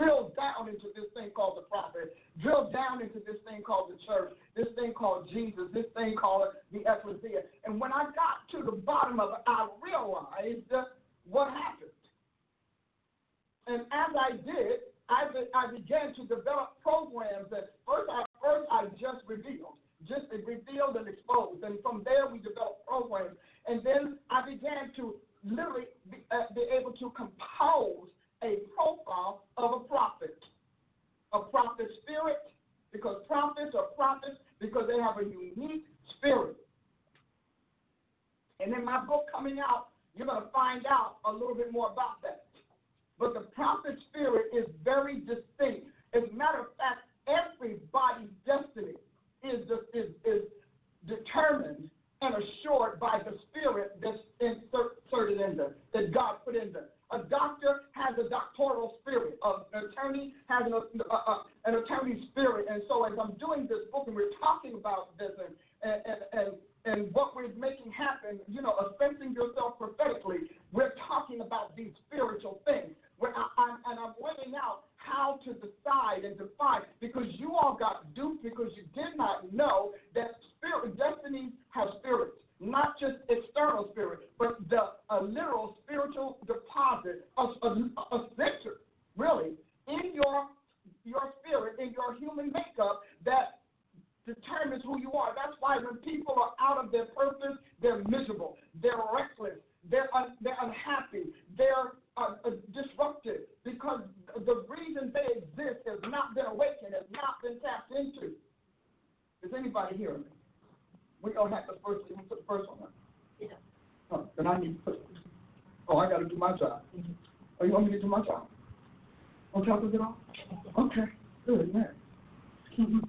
Drill down into this thing called the prophet, drill down into this thing called the church, this thing called Jesus, this thing called the ecclesia. And when I got to the bottom of it, I realized what happened. And as I did, I, I began to develop programs that first I, first I just revealed just revealed and exposed. And from there, we developed programs. And then I began to literally be, uh, be able to compose a profile of a prophet. A prophet spirit, because prophets are prophets because they have a unique spirit. And in my book coming out, you're going to find out a little bit more about that. But the prophet spirit is very distinct. As a matter of fact, everybody's destiny is, is, is determined and assured by the spirit that's inserted in them, that God put in them. A doctor has a doctoral spirit. An attorney has an, uh, an attorney spirit. And so, as I'm doing this book and we're talking about this and, and, and, and what we're making happen, you know, assessing yourself prophetically, we're talking about these spiritual things. Where I, I'm, and I'm laying out how to decide and define because you all got duped because you did not know that spirit destiny has spirits, not just external spirit, but the a literal spiritual deposit, a, a, a center, really, in your your spirit, in your human makeup that determines who you are. That's why when people are out of their purpose, they're miserable, they're reckless, they're un, they're unhappy, they're uh, uh, disrupted because the reason they exist has not been awakened, has not been tapped into. Is anybody hearing me? We don't have the first. We put the first one. Up. Yeah. Oh, then I need to put. Oh, I got to do my job. Mm-hmm. Oh, you want me to do my job? On top of it all? Okay. Good man. Mm-hmm.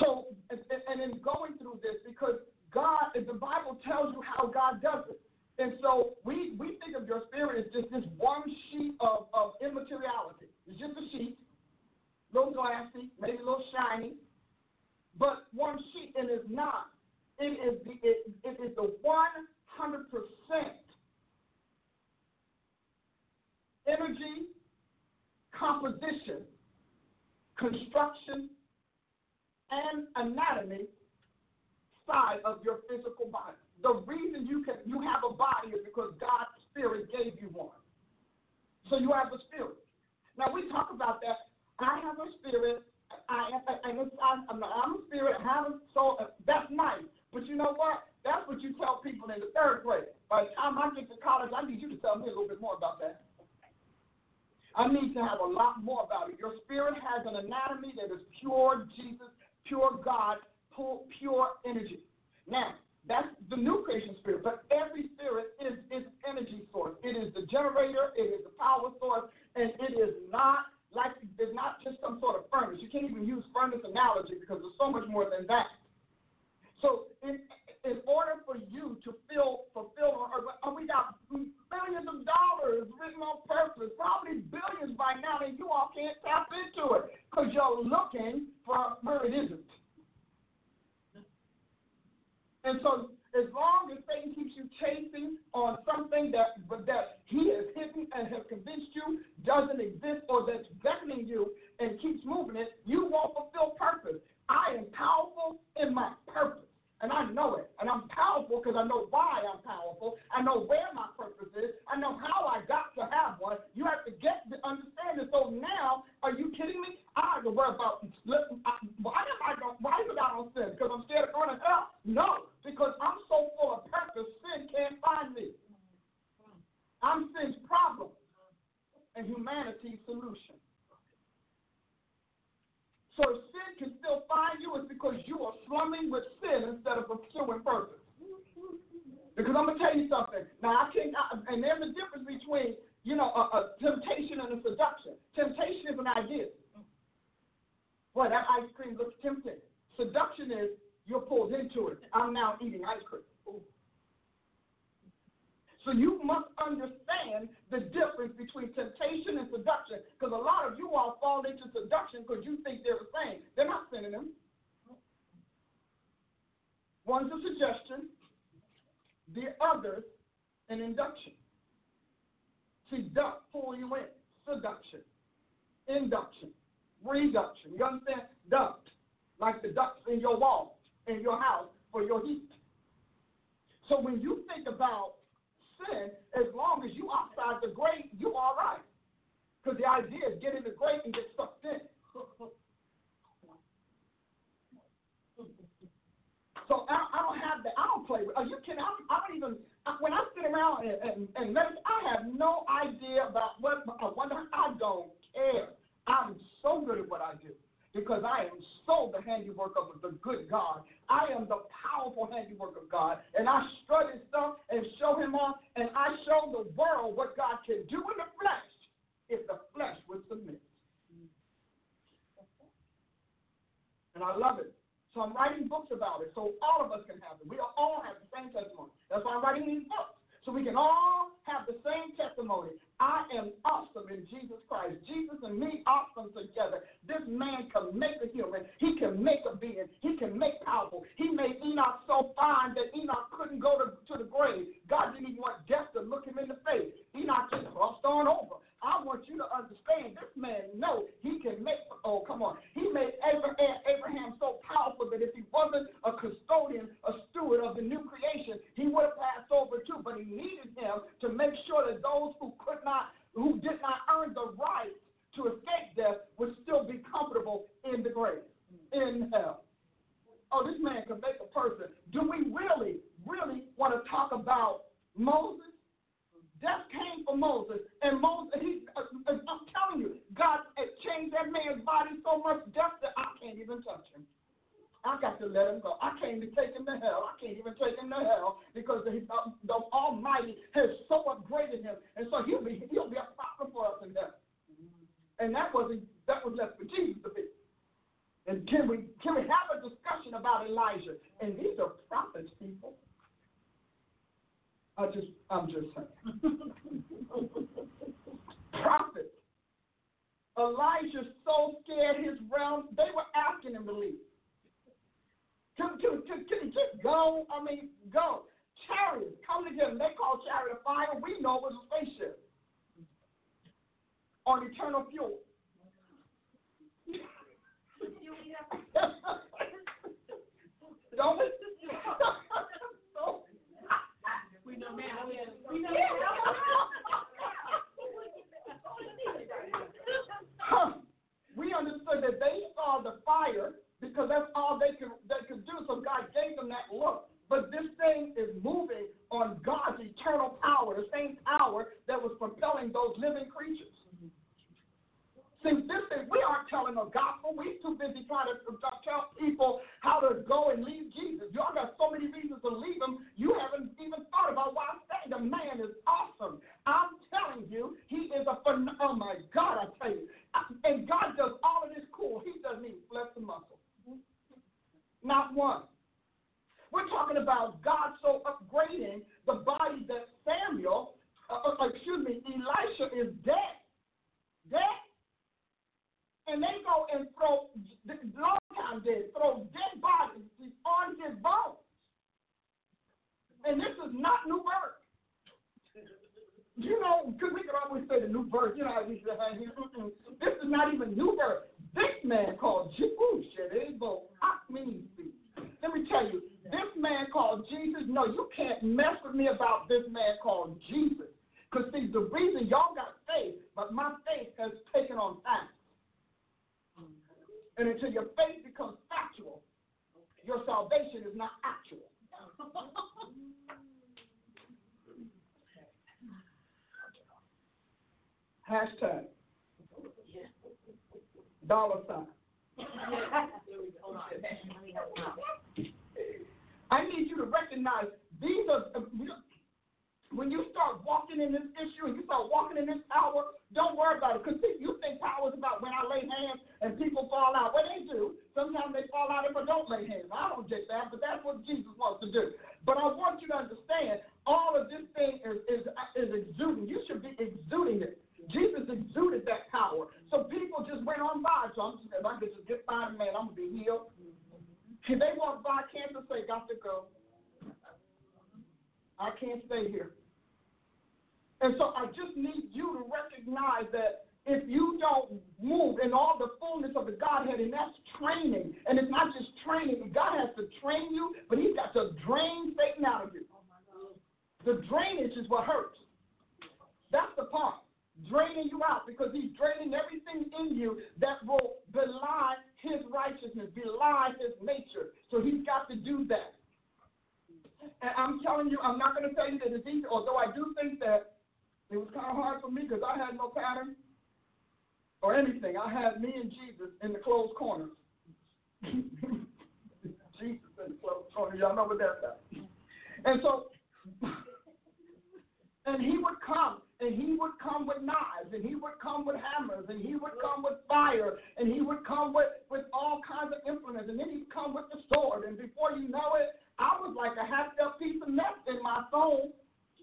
So, and, and in going through this, because God, the Bible tells you how God does it. And so we, we think of your spirit as just this one sheet of, of immateriality. It's just a sheet, little glassy, maybe a little shiny, but one sheet, and it's not. It is the, it, it is the 100% energy, composition, construction, and anatomy side of your physical body. The reason you can you have a body is because God's spirit gave you one. So you have a spirit. Now we talk about that. I have a spirit. I, I'm, I'm a spirit. I have a soul. That's nice. But you know what? That's what you tell people in the third grade. By the time I get to college, I need you to tell me a little bit more about that. I need to have a lot more about it. Your spirit has an anatomy that is pure Jesus, pure God, pure energy. Now, that's the new creation spirit. But every spirit is its energy source. It is the generator. It is the power source, and it is not like it's not just some sort of furnace. You can't even use furnace analogy because there's so much more than that. So in in order for you to feel fulfilled on earth, we got billions of dollars written on purpose, probably billions by now, and you all can't tap into it because you're looking for where it isn't. And so as long as Satan keeps you chasing on something that but that he has hidden and has convinced you doesn't exist or that's beckoning you and keeps moving it, you won't fulfill purpose. I am powerful in my purpose. And I know it. And I'm powerful because I know why I'm powerful. I know where my purpose is. I know how I got to have one. You have to get the understanding. So now, are you kidding me? I have to worry about why am I don't why is it I don't sin? Because I'm scared of going to hell? No, because I'm so full of purpose, sin can't find me. I'm sin's problem and humanity's solution. So if sin can still find you, it's because you are slumming with sin instead of pursuing purpose. Because I'm gonna tell you something. Now I can't, I, and there's a difference between you know a, a temptation and a seduction. Temptation is an idea. Boy, that ice cream looks tempting. Seduction is you're pulled into it. I'm now eating ice cream. So you must understand the difference between temptation and seduction because a lot of you all fall into seduction because you think they're the same. They're not synonyms. One's a suggestion, the other's an induction. Seduct, pull you in. Seduction. induction, reduction. You understand? Duct, like the ducts in your wall, in your house for your heat. So when you think about sin, as long as you outside the grate, you all right. Because the idea is get in the grate and get sucked in. So I, I don't have that. I don't play. Are you kidding? I, I don't even. I, when I sit around and and, and meditate, I have no idea about what. Uh, I wonder. I don't care. I'm so good at what I do because I am so the handiwork of the good God. I am the powerful handiwork of God, and I strut his stuff and show him off, and I show the world what God can do in the flesh if the flesh would submit. And I love it. So I'm writing books about it so all of us can have it. We all have the same testimony. That's why I'm writing these books. So we can all have the same testimony. I am awesome in Jesus Christ. Jesus and me awesome together. This man can make a human. He can make a being. He can make powerful. He made Enoch so fine that Enoch couldn't go to, to the grave. God didn't even want death to look him in the face. Enoch just crossed on over. I want you to understand this man knows he can make, oh, come on. He made Abraham, Abraham so powerful that if he wasn't a custodian, a steward of the new creation, he would have passed over too. But he needed him to make sure that those who could not, who did not earn the right to escape death would still be comfortable in the grave, in hell. Oh, this man can make a person. Do we really, really want to talk about Moses? Death came for Moses, and Moses, he, uh, I'm telling you, God changed that man's body so much death that I can't even touch him. I got to let him go. I can't even take him to hell. I can't even take him to hell because the, uh, the Almighty has so upgraded him, and so he'll be he'll be a problem for us in heaven. And that wasn't that was left for Jesus to be. And can we can we have a discussion about Elijah? And these are prophets, people. I just, I'm just saying. Prophet. Elijah so scared his realm, they were asking him to leave. Can, can, can he just go? I mean, go. Chariots come to him. They call chariot fire. We know it was a spaceship on eternal fuel. Don't we? We know, man. We know. we understood that they saw the fire because that's all they could they could do. So God gave them that look. But this thing is moving on God's eternal power, the same power that was propelling those living creatures. See, this is, we aren't telling the gospel. We're too busy trying to tell people how to go and leave Jesus. Y'all got so many reasons to leave him, you haven't even thought about why I'm saying the man is awesome. I'm telling you, he is a fun. Oh my God, I tell you. And God does all of this cool. He doesn't even flex the muscle. Not one. We're talking about God so upgrading the body that Samuel, uh, uh excuse me, Elisha is dead. Dead and they go and throw long time dead, throw dead bodies on his bones. And this is not new birth. You know, because we can always say the new birth. You know how we say, this is not even new birth. This man called Jesus, let me tell you, this man called Jesus, no, you can't mess with me about this man called Jesus. Because, see, the reason y'all got faith, but my faith has taken on facts. And until your faith becomes factual, your salvation is not actual. Hashtag. Dollar sign. I need you to recognize these are uh, when you start walking in this issue and you start walking in this power, don't worry about it. Because you think power is about when I lay hands and people fall out. Well, they do. Sometimes they fall out if I don't lay hands. I don't get that, but that's what Jesus wants to do. But I want you to understand all of this thing is, is, is exuding. You should be exuding it. Jesus exuded that power. So people just went on by. So I'm just, if I could just get by the man, I'm going to be healed. Can they walk by Kansas say, got to go? I can't stay here. And so I just need you to recognize that if you don't move in all the fullness of the Godhead, and that's training, and it's not just training, God has to train you, but He's got to drain Satan out of you. The drainage is what hurts. That's the part that will belie his righteousness, belie his nature. So he's got to do that. And I'm telling you, I'm not going to tell you that it's easy, although I do think that it was kind of hard for me because I had no pattern or anything. I had me and Jesus in the closed corners. Jesus in the closed corner. Y'all know what that's about. And so, and he would come, and he would come with knives, and he would come with hammers, and he would come with fire, and he would come with, with all kinds of implements, and then he'd come with the sword. And before you know it, I was like a half up piece of mess in my soul.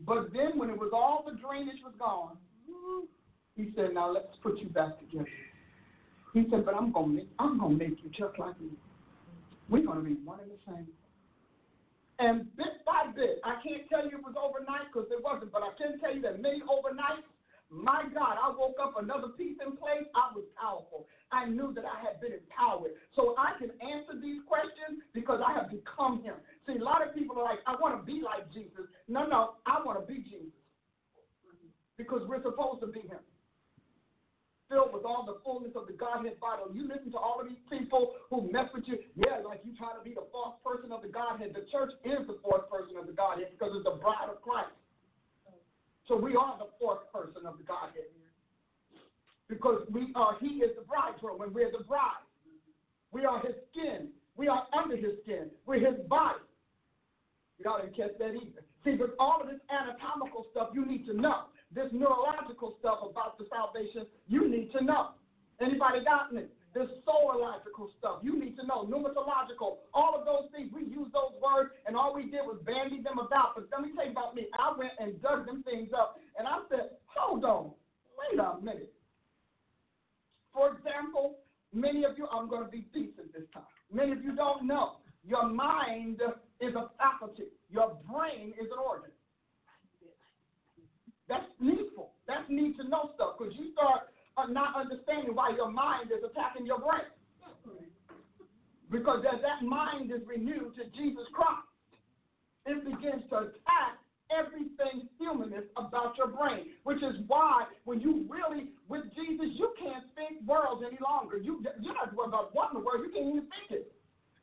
But then when it was all the drainage was gone, he said, Now let's put you back together. He said, But I'm gonna make I'm gonna make you just like me. We're gonna be one and the same. And bit by bit, I can't tell you it was overnight because it wasn't, but I can tell you that many overnights my God, I woke up another piece in place. I was powerful. I knew that I had been empowered. So I can answer these questions because I have become him. See, a lot of people are like, I want to be like Jesus. No, no, I want to be Jesus because we're supposed to be him. Filled with all the fullness of the Godhead bottle. You listen to all of these people who mess with you. Yeah, like you trying to be the fourth person of the Godhead. The church is the fourth person of the Godhead because it's the bride of Christ. So we are the fourth person of the Godhead. Because we are, he is the bridegroom and we're the bride. We are his skin. We are under his skin. We're his body. Y'all didn't catch that either. See, but all of this anatomical stuff you need to know. This neurological stuff about the salvation, you need to know. Anybody got me? This zoological stuff, you need to know. Pneumatological, all of those things, we use those words, and all we did was bandy them about. But let me tell you about me. I went and dug them things up, and I said, hold on, wait a minute. For example, many of you, I'm going to be decent this time. Many of you don't know. Your mind is a faculty. Your brain is an organ. That's needful. That's need to know stuff because you start uh, not understanding why your mind is attacking your brain. Because as that mind is renewed to Jesus Christ, it begins to attack everything humanist about your brain, which is why when you really with Jesus, you can't think worlds any longer. You you're not about what in the world, you can't even think it.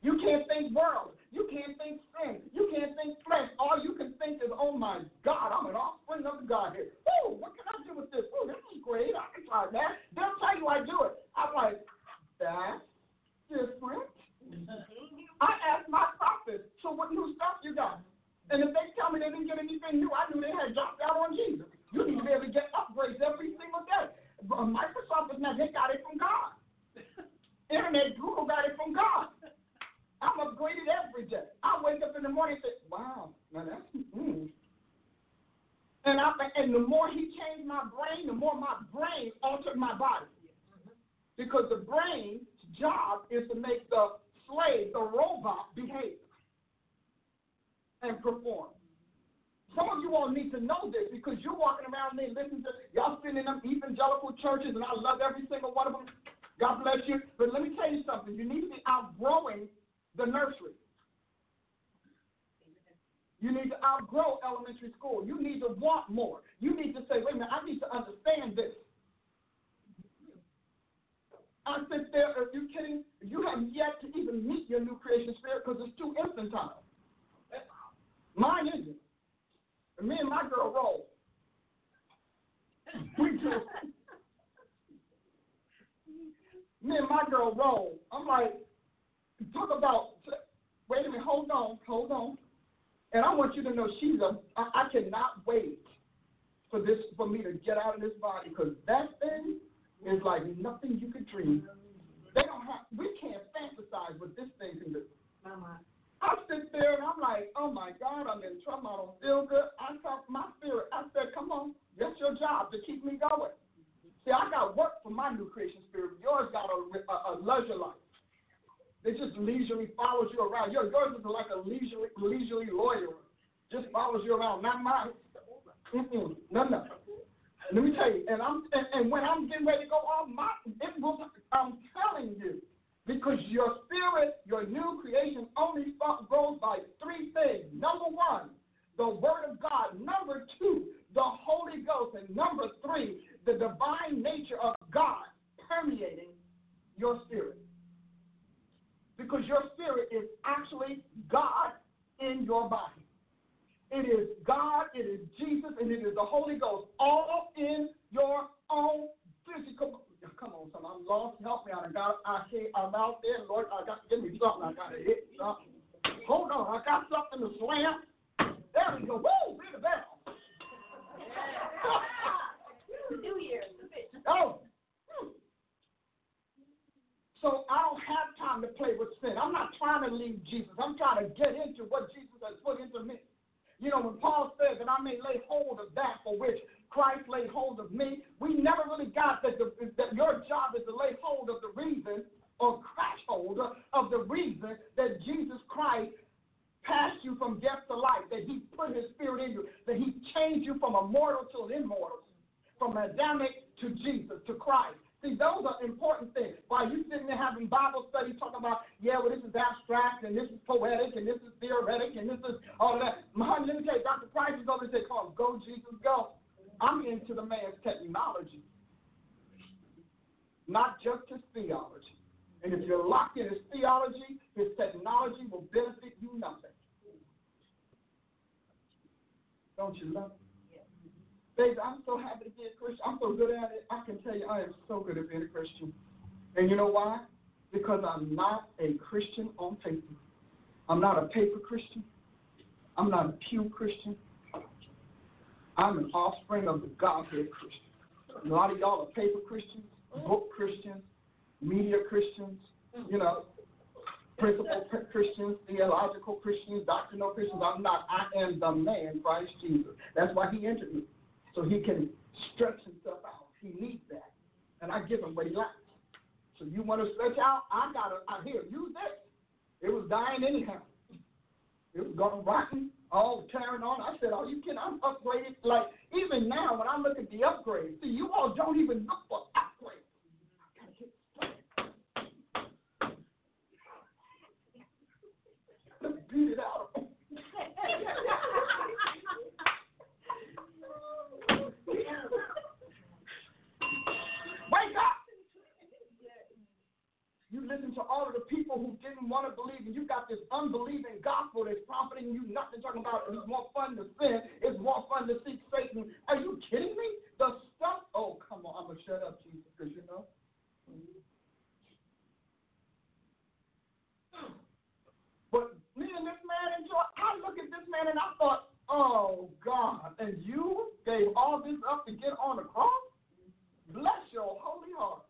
You can't think world. You can't think sin. You can't think flesh. All you can think is, oh my God, I'm an offspring of the Godhead. Ooh, what can I do with this? Ooh, this is great. I can try that. They'll tell you I do it. I'm like, that's different. I asked my prophets, so what new stuff you got? And if they tell me they didn't get anything new, I knew they had dropped out on Jesus. You need to be able to get upgrades every single day. Microsoft is not, they got it from God. Internet, Google got it from God. I'm upgraded every day. I wake up in the morning and say, wow, now that's, mm. And, I, and the more he changed my brain, the more my brain altered my body. Because the brain's job is to make the slave, the robot, behave and perform. Some of you all need to know this because you're walking around there listening to y'all sitting in them evangelical churches, and I love every single one of them. God bless you. But let me tell you something. You need to be outgrowing the nursery. You need to outgrow elementary school. You need to want more. You need to say, wait a minute, I need to understand this. I sit there, are you kidding? You have yet to even meet your new creation spirit because it's too infantile. Mine isn't. And me and my girl roll. We do. me and my girl roll. I'm like, talk about, wait a minute, hold on, hold on. And I want you to know she's a, I, I cannot wait for this, for me to get out of this body because that thing is like nothing you could dream. They don't have, we can't fantasize what this thing can do. Mama. I sit there and I'm like, oh my God, I'm in trouble. I don't feel good. I talk my spirit. I said, come on, that's your job to keep me going. See, I got work for my new creation spirit. Yours got a, a, a leisure life. It just leisurely follows you around. Yours, yours is like a leisurely, leisurely lawyer. Just follows you around, not mine. Mm-mm, no, no. Let me tell you, and I'm and, and when I'm getting ready to go off, my it will. I'm telling you, because your spirit, your new creation, only grows by three things. Number one, the Word of God. Number two, the Holy Ghost, and number three, the divine nature of God permeating your spirit. Because your spirit is actually God in your body. It is God, it is Jesus, and it is the Holy Ghost, all in your own physical. Come on, son. I'm lost. Help me out. I got. I can't. I'm out there, Lord. I got to give me something. I got to hit something. Hold on. I got something to slam. There we go. Woo! Ring the bell. New Year's. Oh. So I don't have time to play with sin. I'm not trying to leave Jesus. I'm trying to get into what Jesus has put into me. You know, when Paul says that I may lay hold of that for which Christ laid hold of me, we never really got that, the, that your job is to lay hold of the reason or catch hold of the reason that Jesus Christ passed you from death to life, that he put his spirit in you, that he changed you from a mortal to an immortal, from Adamic to Jesus, to Christ. See, those are important things. While you sitting there having Bible study talking about, yeah, well, this is abstract and this is poetic and this is theoretic and this is all that. Honey, let me tell you, Dr. Price is over there come go, Jesus, go. I'm into the man's technology, not just his theology. And if you're locked in his theology, his technology will benefit you nothing. Don't you love it? Baby, I'm so happy to be a Christian. I'm so good at it. I can tell you, I am so good at being a Christian. And you know why? Because I'm not a Christian on paper. I'm not a paper Christian. I'm not a pew Christian. I'm an offspring of the Godhead Christian. A lot of y'all are paper Christians, book Christians, media Christians, you know, principle Christians, theological Christians, doctrinal Christians. I'm not. I am the man, Christ Jesus. That's why he entered me so he can stretch himself out. He needs that. And I give him what he likes. So you want to stretch out? I got to, I here, use this. It was dying anyhow. It was going rotten, all tearing on. I said, oh, you can, I'm upgraded. Like, even now, when I look at the upgrades, see, you all don't even for upgrades. Beat it out of them. Wake up! You listen to all of the people who didn't want to believe, and you got this unbelieving gospel that's profiting you nothing, talking about it's more fun to sin, it's more fun to seek Satan. Are you kidding me? The stuff, oh, come on, I'm going to shut up, Jesus, because you know. But me and this man enjoy, I look at this man and I thought, oh, God, and you gave all this up to get on the cross? Bless your holy heart.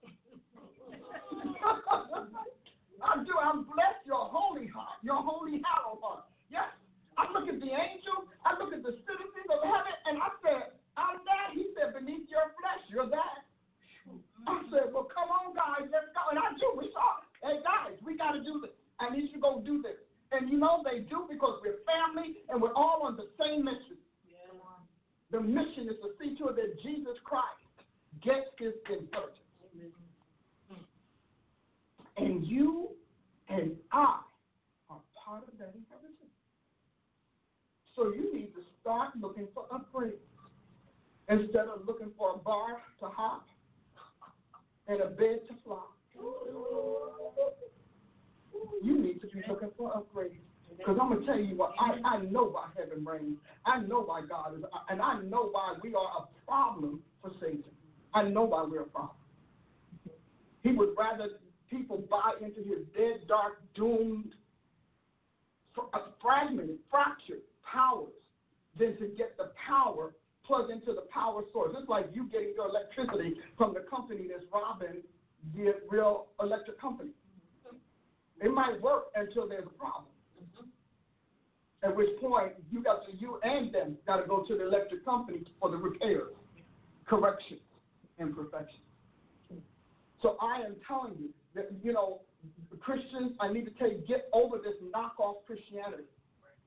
I do. I'm bless your holy heart, your holy hallowed heart. Yes. I look at the angels, I look at the citizens of heaven, and I said, I'm that. He said, beneath your flesh, you're that. I said, well, come on, guys, let's go. And I do. We saw, hey, guys, we got to do this. I need you to go do this. And you know they do because we're family and we're all on the same mission. Yeah. The mission is to see to it that Jesus Christ gets his inheritance. And you and I are part of that inheritance. So you need to start looking for upgrades. Instead of looking for a bar to hop and a bed to fly. You need to be looking for upgrades. Because I'm going to tell you what, I, I know why heaven reigns. I know why God is, and I know why we are a problem for Satan. I know why we're a problem. He would rather people buy into his dead, dark, doomed, uh, fragmented, fractured powers than to get the power plugged into the power source. It's like you getting your electricity from the company that's robbing the real electric company. It might work until there's a problem. At which point you got to you and them got to go to the electric company for the repairs, corrections, and perfection. So I am telling you that, you know, Christians, I need to tell you, get over this knockoff Christianity,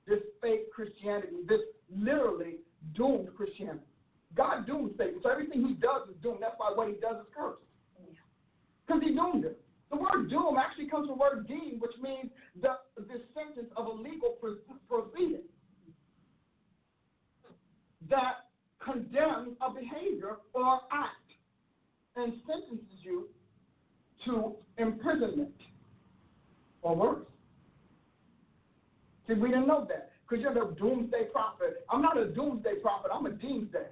this fake Christianity, this literally doomed Christianity. God doomed Satan. So everything he does is doomed. That's why what he does is cursed. Because he doomed him. The word doom actually comes from the word deem, which means the, the sentence of a legal proceeding that condemns a behavior or act and sentences you to imprisonment or worse. See, we didn't know that because you're the doomsday prophet. I'm not a doomsday prophet, I'm a doomsday.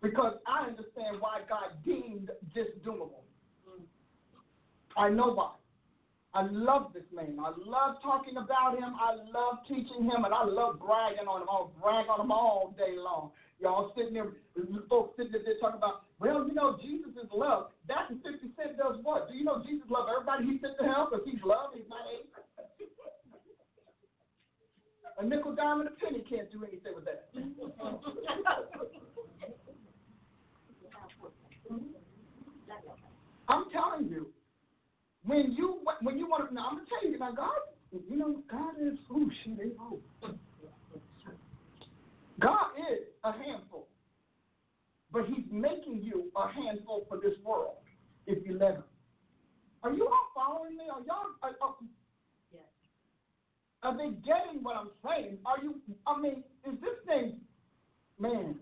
Because I understand why God deemed this doomable. I know why. I love this man. I love talking about him. I love teaching him, and I love bragging on him. I'll brag on him all day long. Y'all sitting there, folks sitting there talking about, well, you know, Jesus is love. That's and 50 Cent does what? Do you know Jesus loves everybody he sent to hell because he's love? He's not hate. A nickel, dime, and a penny can't do anything with that. I'm telling you, when you when you want to, now I'm gonna tell you now, God, you know, God is who she oh. God is a handful, but He's making you a handful for this world if you let Him. Are you all following me? Are y'all? Are, are. Are they getting what I'm saying? Are you? I mean, is this thing, man?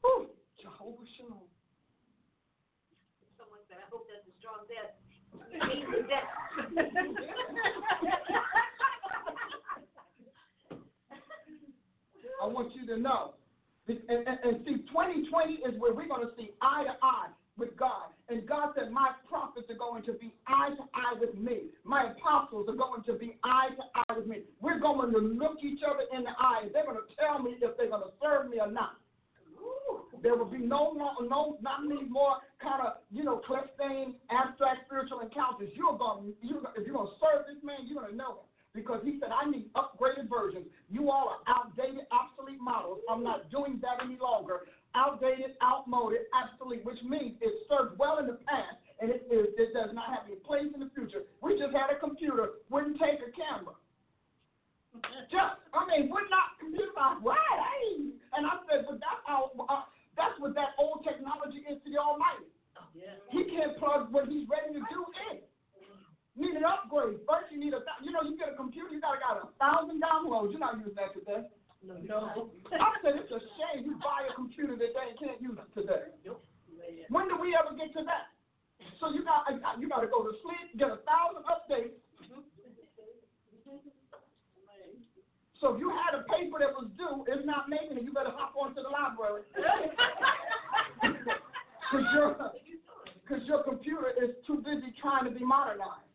Whew, Jehovah Shalom. Someone said, I hope that's a strong death. I want you to know. And, and, and see, 2020 is where we're going to see eye to eye with God. And God said, My prophets are going to be eye to eye with me. My apostles are going to be eye to eye with me. We're going to look each other in the eye. They're going to tell me if they're going to serve me or not. There will be no more, no, not many more kind of, you know, clandestine, abstract spiritual encounters. You're going, you're, if you're going to serve this man, you're going to know him because he said, I need upgraded versions. You all are outdated, obsolete models. I'm not doing that any longer. Outdated, outmoded, obsolete, which means it served well in the past and it, is, it does not have any place in the future. We just had a computer, wouldn't take a camera. Just, I mean, would not computerize, right? And I said, but that's how, uh, that's what that old technology is to the Almighty. Yeah. He can't plug what he's ready to do in. Need an upgrade. First, you need a, you know, you get a computer, you got to got a thousand downloads. You're not using that today. No. I said it's a shame you buy a computer today and can't use today. When do we ever get to that? So you got uh, you got to go to sleep, get a thousand updates. So if you had a paper that was due, it's not making it. You better hop onto the library because your because your computer is too busy trying to be modernized.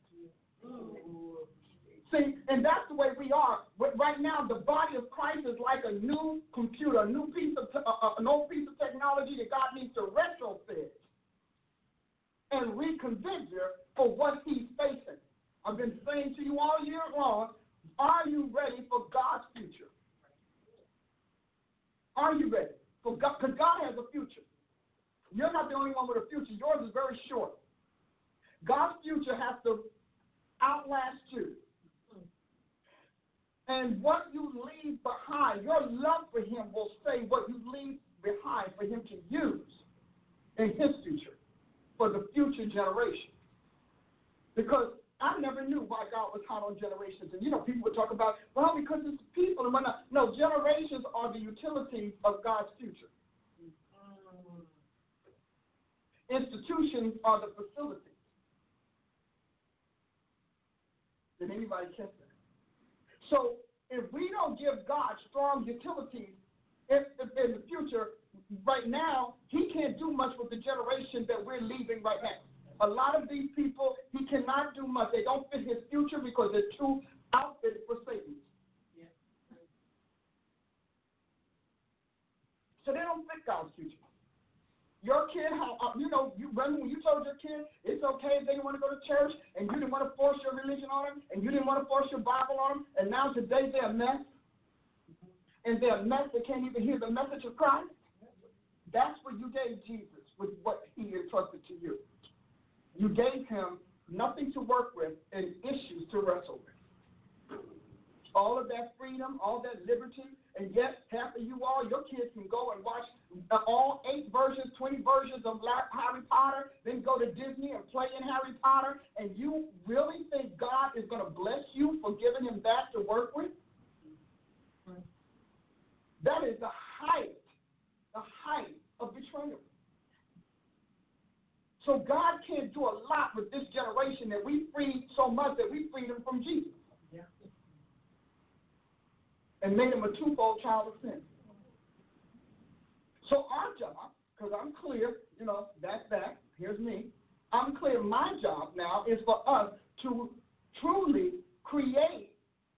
See, and that's the way we are. But right now, the body of Christ is like a new computer, a new piece of, uh, uh, an old piece of technology that God needs to retrofit and reconfigure for what He's facing. I've been saying to you all year long, are you ready for God's future? Are you ready? For God, because God has a future. You're not the only one with a future. Yours is very short. God's future has to outlast you. And what you leave behind, your love for him will say what you leave behind for him to use in his future for the future generation. Because I never knew why God was hot on generations. And you know, people would talk about, well, because it's people and whatnot. No, generations are the utilities of God's future. Institutions are the facilities. Did anybody catch that? So if we don't give God strong utilities in, in the future, right now, he can't do much with the generation that we're leaving right now. A lot of these people, he cannot do much. They don't fit his future because they're too outfitted for Satan. So they don't fit God's future. Your kid, how uh, you know, you when you told your kid it's okay if they want to go to church, and you didn't want to force your religion on them, and you didn't want to force your Bible on them, and now today they're a mess, and they're a mess. They can't even hear the message of Christ. That's what you gave Jesus with what He entrusted to you. You gave Him nothing to work with and issues to wrestle with. All of that freedom, all that liberty, and yet half of you all, your kids can go and watch all eight versions, 20 versions of Harry Potter, then go to Disney and play in Harry Potter, and you really think God is going to bless you for giving him that to work with? That is the height, the height of betrayal. So God can't do a lot with this generation that we freed so much that we freed them from Jesus. Yeah. And made him a twofold child of sin. So our job, because I'm clear, you know, that's that. Here's me. I'm clear. My job now is for us to truly create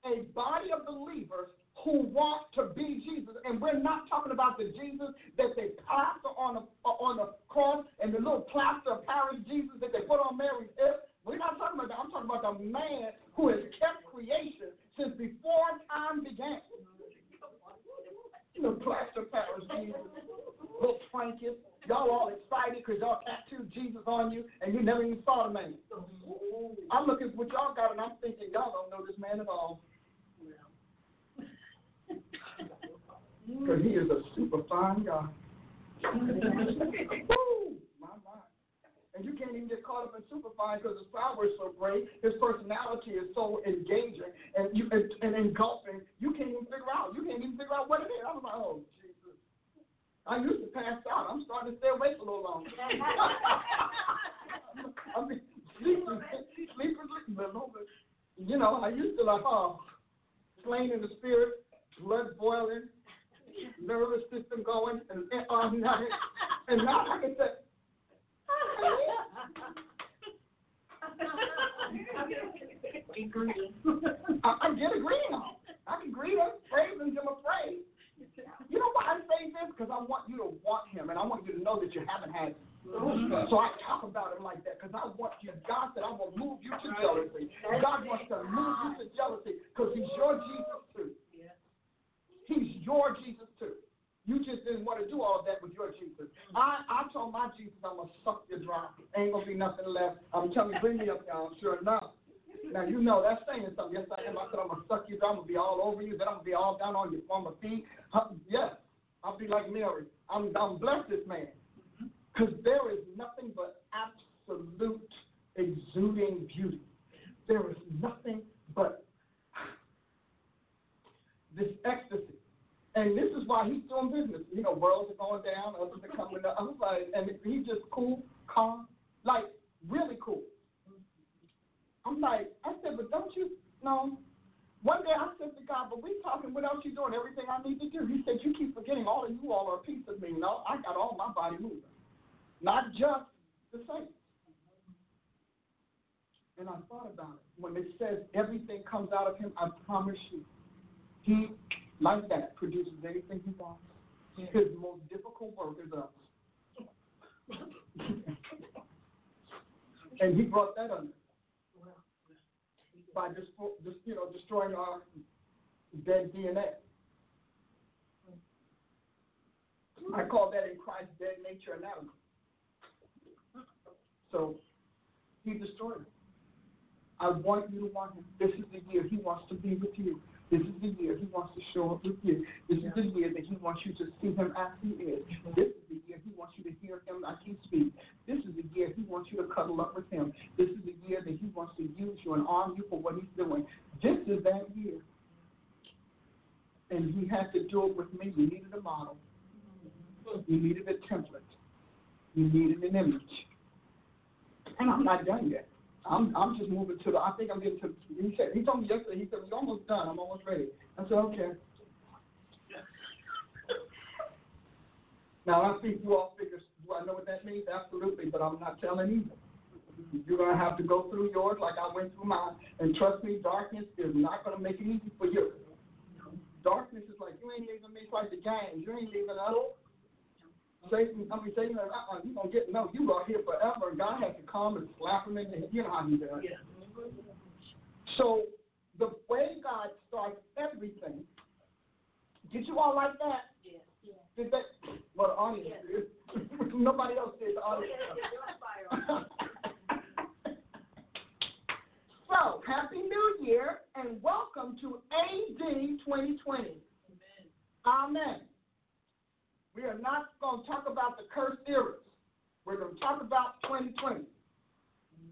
a body of believers who want to be Jesus. And we're not talking about the Jesus that they plaster on the on the cross and the little plaster of Paris Jesus that they put on Mary's hip. We're not talking about that. I'm talking about the man who has kept creation since before time began. Know, plaster of Paris Jesus, Y'all all excited because y'all tattooed Jesus on you and you never even saw the man. I'm looking at what y'all got and I'm thinking y'all don't know this man at all. Because he is a super fine guy. Woo! My, my. And you can't even get caught up in super fine because his power is so great, his personality is so engaging and you and, and engulfing, you can't even figure out. You can't even figure out what it is. I was like, oh. I used to pass out. I'm starting to stay awake a little longer. I mean, sleeping, sleeping, sleeping. You know, I used to like, oh, slain in the spirit, blood boiling, nervous system going, and and, um, and now I can say, I, I get a greeting on. I can greet him, praise him, give him a praise. You know why I say this? Because I want you to want him, and I want you to know that you haven't had mm-hmm. him. So I talk about him like that because I want you. God said, I will move you to jealousy. God wants to move you to jealousy because he's your Jesus too. He's your Jesus too. You just didn't want to do all that with your Jesus. I, I told my Jesus I'm gonna suck your dry. Ain't gonna be nothing left. I'm telling you, bring me up, y'all. Sure enough. Now you know that's saying something. Yes, I am. I said I'm gonna suck you. I'm gonna be all over you. Then I'm gonna be all down on your on feet. Yes, I'll be like Mary. I'm I'm blessed this man. Because there is nothing but absolute exuding beauty. There is nothing but this ecstasy. And this is why he's doing business. You know, worlds are going down, others are coming up. I was like, and he's just cool, calm, like really cool. I'm like, I said, but don't you know? One day I said to God, but we talking, what else you doing? Everything I need to do. He said, you keep forgetting all of you all are a piece of me. No, I got all my body moving, not just the saints. And I thought about it. When it says everything comes out of him, I promise you, he, like that, produces anything he wants. His most difficult work is us. and he brought that under by just, just you know destroying our dead DNA. I call that in Christ's dead nature analogy. So he destroyed it. I want you to want him. This is the year he wants to be with you. This is the year he wants to show up with you. This is the year that he wants you to see him as he is. This is the year he wants you to hear him as he speaks. This is the year he wants you to cuddle up with him. This is the year that he wants to use you and arm you for what he's doing. This is that year. And he had to do it with me. You needed a model. You needed a template. You needed an image. And I'm not done yet. I'm I'm just moving to the. I think I'm getting to. He said he told me yesterday. He said we're almost done. I'm almost ready. I said okay. Now I think you all figure. Do I know what that means? Absolutely, but I'm not telling either. You're gonna have to go through yours like I went through mine, and trust me, darkness is not gonna make it easy for you. Darkness is like you ain't leaving me like the gang. You ain't leaving us. Satan, I mean, Satan, uh-uh, you gonna get no, you are here forever. God has to come and slap him in the head. You know how he does. Yeah. So the way God starts everything, did you all like that? Yeah. Yeah. Did that? Well, the audience did. Nobody else did. The audience. so, Happy New Year and welcome to AD 2020. Amen. We are not going to talk about the cursed eras. We're going to talk about 2020.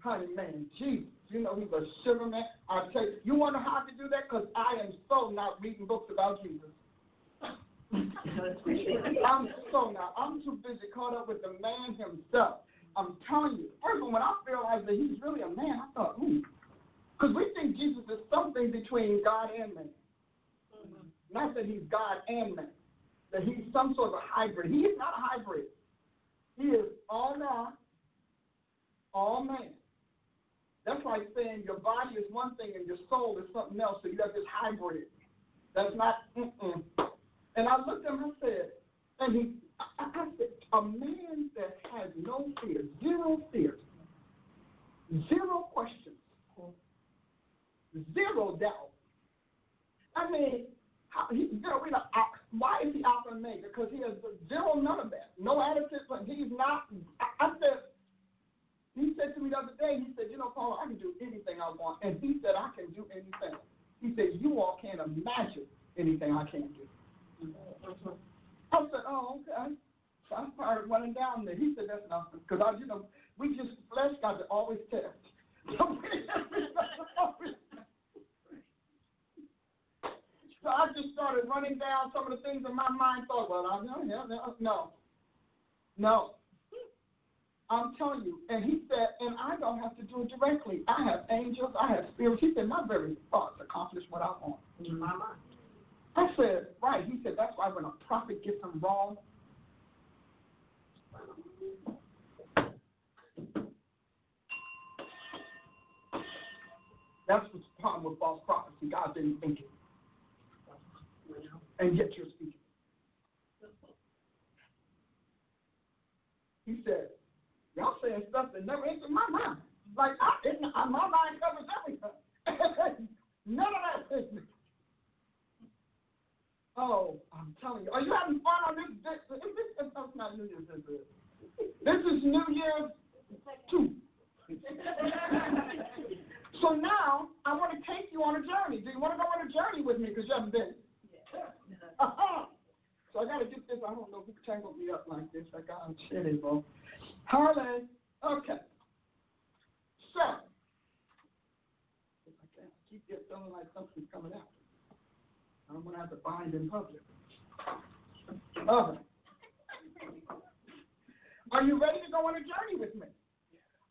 Honey, man, Jesus, you know he's a sugar man. I tell you, you wonder how I can do that? Because I am so not reading books about Jesus. I'm so not. I'm too busy caught up with the man himself. I'm telling you. First of all, when I realized that he's really a man, I thought, hmm. ooh. Because we think Jesus is something between God and man. Mm-hmm. Not that he's God and man, that he's some sort of a hybrid. He is not a hybrid. He is all man, all man. That's like saying your body is one thing and your soul is something else, so you have this hybrid. That's not, mm-mm. And I looked at him and said, and he, I, said, a man that has no fear, zero fear, zero questions, zero doubt. I mean, he, you know, we know, uh, why is he Alpha and Omega? Because he has zero, none of that. No attitude, he's not. I, I said, he said to me the other day, he said, you know, Paul, I can do anything I want. And he said, I can do anything. He said, you all can't imagine anything I can't do. I said, oh, okay. So I started running down there. He said, that's enough. Because, you know, we just, flesh got to always test. So I just started running down some of the things in my mind. Thought, well, I know, yeah, no, no, no. I'm telling you. And he said, and I don't have to do it directly. I have angels. I have spirits. He said, my very thoughts accomplish what I want. In my mind. I said, right. He said, that's why when a prophet gets them wrong, that's what's the problem with false prophecy. God didn't think it. And yet you're speaking. He said, y'all saying stuff that never entered my mind. Like, I, it, my mind covers everything. None of that Oh, I'm telling you. Are you having fun on this? This, this, this not New Year's, is it? This is New Year's 2. so now, I want to take you on a journey. Do you want to go on a journey with me? Because you haven't been. Uh-huh. So I got to get this. I don't know who tangled me up like this. I got shit involved. Harley. Okay. So, if I can't keep it feeling like something's coming out. I'm going to have to bind in public. Okay. Are you ready to go on a journey with me?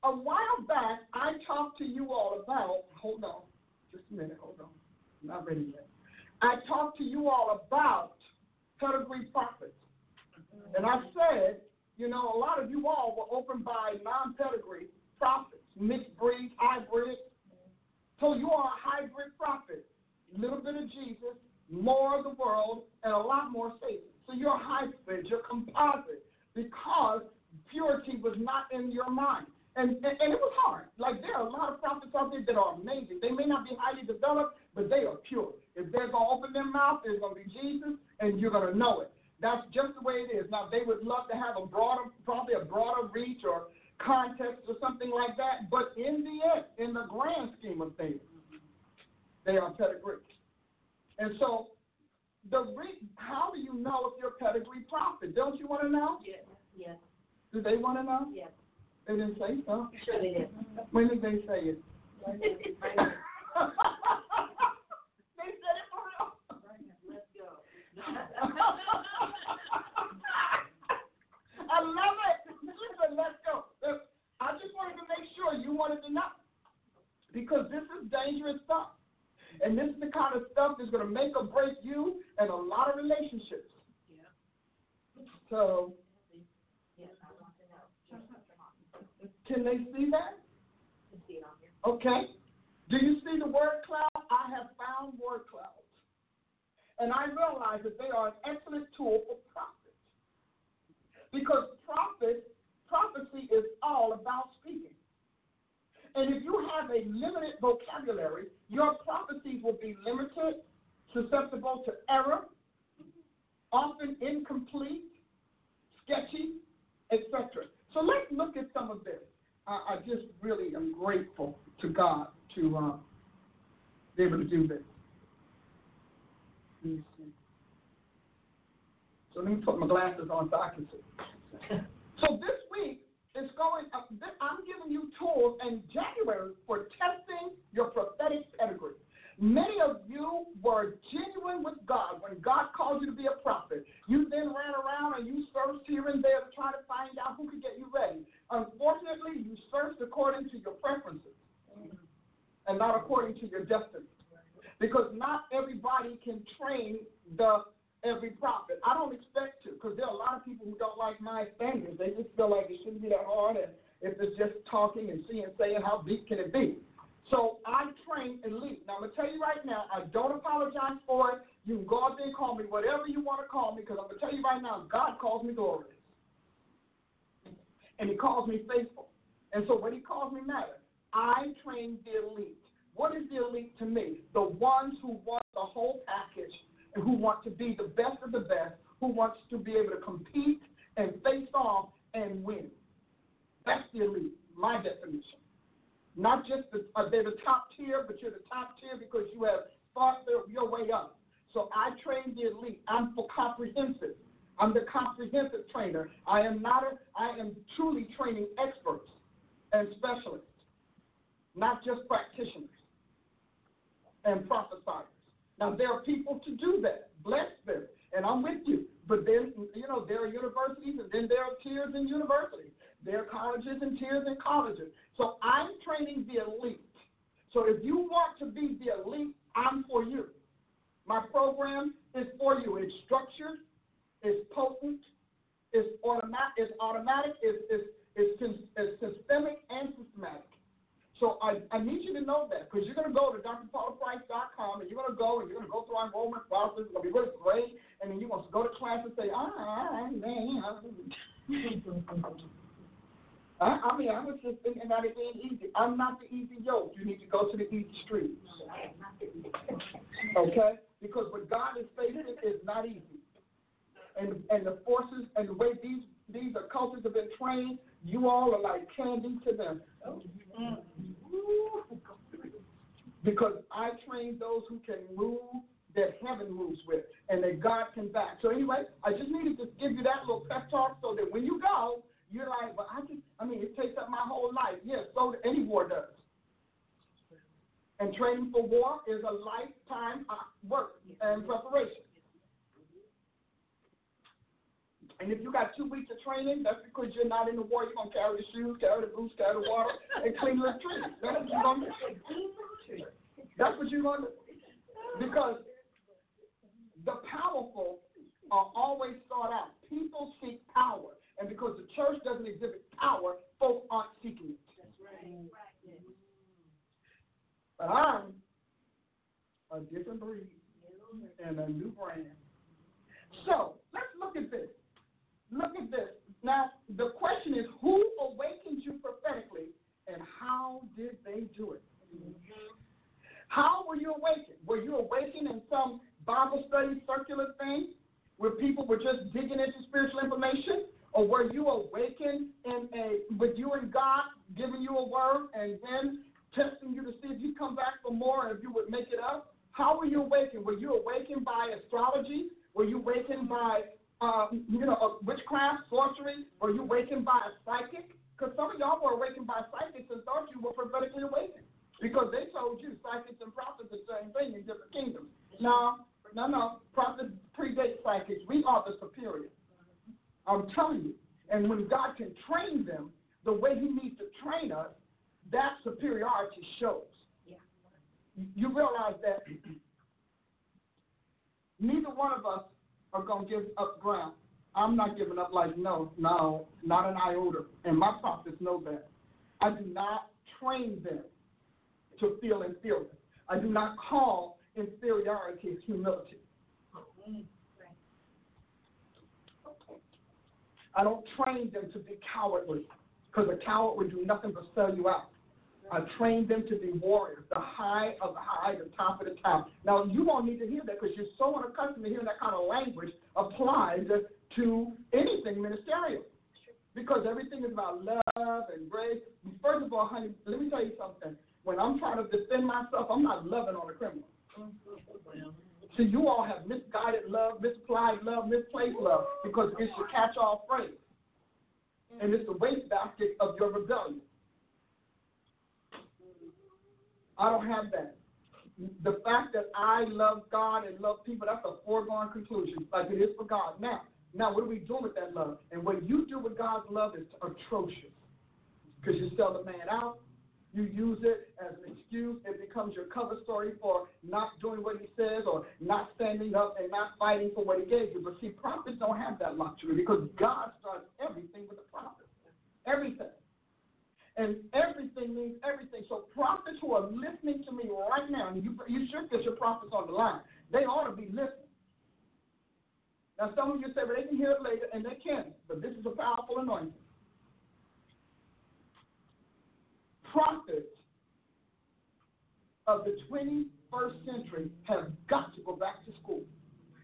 A while back, I talked to you all about, hold on, just a minute, hold on. I'm not ready yet. I talked to you all about pedigree prophets. And I said, you know, a lot of you all were opened by non pedigree prophets, mixed breeds, hybrids. So you are a hybrid prophet. A little bit of Jesus, more of the world, and a lot more Satan. So you're hybrid, you're composite, because purity was not in your mind. And, and, and it was hard. Like there are a lot of prophets out there that are amazing. They may not be highly developed, but they are pure. If they're to open their mouth, it's going to be Jesus, and you're going to know it. That's just the way it is. Now, they would love to have a broader, probably a broader reach or context or something like that, but in the end, in the grand scheme of things, they are pedigree. And so, the re- how do you know if you're a pedigree prophet? Don't you want to know? Yes. Yes. Do they want to know? Yes. They didn't say so. Sure they did. When did they say it? They said it for real. Let's go. I love it. She said, let's go. I just wanted to make sure you wanted to know. Because this is dangerous stuff. And this is the kind of stuff that's going to make or break you and a lot of relationships. Yeah. So, Yes, I want to know. Can they see that? See it on. Okay. Do you see the word cloud? I have found word clouds. And I realize that they are an excellent tool for prophets. Because prophet, prophecy is all about speaking. And if you have a limited vocabulary, your prophecies will be limited, susceptible to error, often incomplete, sketchy, etc. So let's look at some of this. I, I just really am grateful to God to uh, be able to do this. Let me see. So let me put my glasses on so I can see. So this week is going. I'm giving you tools in January for testing your prophetic pedigree. Many of you were genuine with God when God called you to be a prophet. You then ran around and you searched here and there to try to find out who could get you ready. Unfortunately, you search according to your preferences and not according to your destiny. Because not everybody can train the every prophet. I don't expect to, because there are a lot of people who don't like my standards. They just feel like it shouldn't be that hard, and if it's just talking and seeing, saying, how deep can it be? So I train and lead. Now I'm gonna tell you right now, I don't apologize for it. You can go out there and call me whatever you want to call me, because I'm gonna tell you right now, God calls me glorious, and He calls me faithful. And so what He calls me matters. I train the elite. What is the elite to me? The ones who want the whole package and who want to be the best of the best, who wants to be able to compete and face off and win. That's the elite, my definition. Not just the, uh, they're the top tier, but you're the top tier because you have fought your way up. So I train the elite. I'm for comprehensive. I'm the comprehensive trainer. I am not a, I am truly training experts and specialists, not just practitioners and prophesiers. Now there are people to do that. Bless them, and I'm with you. But then you know there are universities, and then there are tiers in universities. There are colleges and tiers in colleges. So I'm training the elite. So if you want to be the elite, I'm for you. My program is for you. It's structured, it's potent, it's automatic, it's automatic, it's, it's, it's, it's systemic and systematic. So I, I need you to know that because you're going to go to drpaulaprice.com and you're going to go and you're going to go through our enrollment process. It's going to be really great. And then you want to go to class and say, ah, man. I, I mean, I was just thinking about it being easy. I'm not the easy yoke. You need to go to the easy street. Okay? Because what God is facing is not easy. And and the forces and the way these these cultures have been trained, you all are like candy to them. Because I train those who can move that heaven moves with and that God can back. So anyway, I just needed to give you that little pep talk so that when you go, you're like, but I just, I mean, it takes up my whole life. Yes, so any war does. And training for war is a lifetime work and preparation. And if you got two weeks of training, that's because you're not in the war. You're gonna carry the shoes, carry the boots, carry the water, and clean the trees. That's what you're gonna do. That's what you're gonna do. Because the powerful are always sought out. People seek power, and because the church doesn't exhibit power, folks aren't seeking it. But I'm a different breed and a new brand. So let's look at this. Look at this. Now, the question is who awakened you prophetically and how did they do it? How were you awakened? Were you awakened in some Bible study circular thing where people were just digging into spiritual information? Or were you awakened in a with you and God giving you a word and then testing you to see if you come back for more and if you would make it up? How were you awakened? Were you awakened by astrology? Were you awakened by uh, you know, witchcraft, sorcery? Were you awakened by a psychic? Because some of y'all were awakened by psychics and thought you were prophetically awakened. Because they told you psychics and prophets are the same thing in different kingdoms. No, no, no. Prophets predate psychics. We are the superior. I'm telling you. And when God can train them the way He needs to train us, that superiority shows. Yeah. You realize that neither one of us are going to give up ground. I'm not giving up like, no, no, not an iota. And my prophets know that. I do not train them to feel inferior. I do not call inferiority humility. Mm. I don't train them to be cowardly because a coward would do nothing but sell you out. I train them to be warriors, the high of the high, the top of the top. Now, you won't need to hear that because you're so unaccustomed to hearing that kind of language applied to anything ministerial. Because everything is about love and grace. First of all, honey, let me tell you something. When I'm trying to defend myself, I'm not loving on a criminal. Mm-hmm. See, you all have misguided love, misapplied love, misplaced love because it's your catch-all phrase. And it's the wastebasket of your rebellion. I don't have that. The fact that I love God and love people, that's a foregone conclusion, like it is for God. Now, now what are we doing with that love? And what you do with God's love is atrocious. because you sell the man out. You use it as an excuse. It becomes your cover story for not doing what he says or not standing up and not fighting for what he gave you. But see, prophets don't have that luxury because God starts everything with a prophet. Everything. And everything means everything. So prophets who are listening to me right now, and you, you should get your prophets on the line. They ought to be listening. Now, some of you say, well, they can hear it later, and they can, but this is a powerful anointing. Prophets of the 21st century have got to go back to school.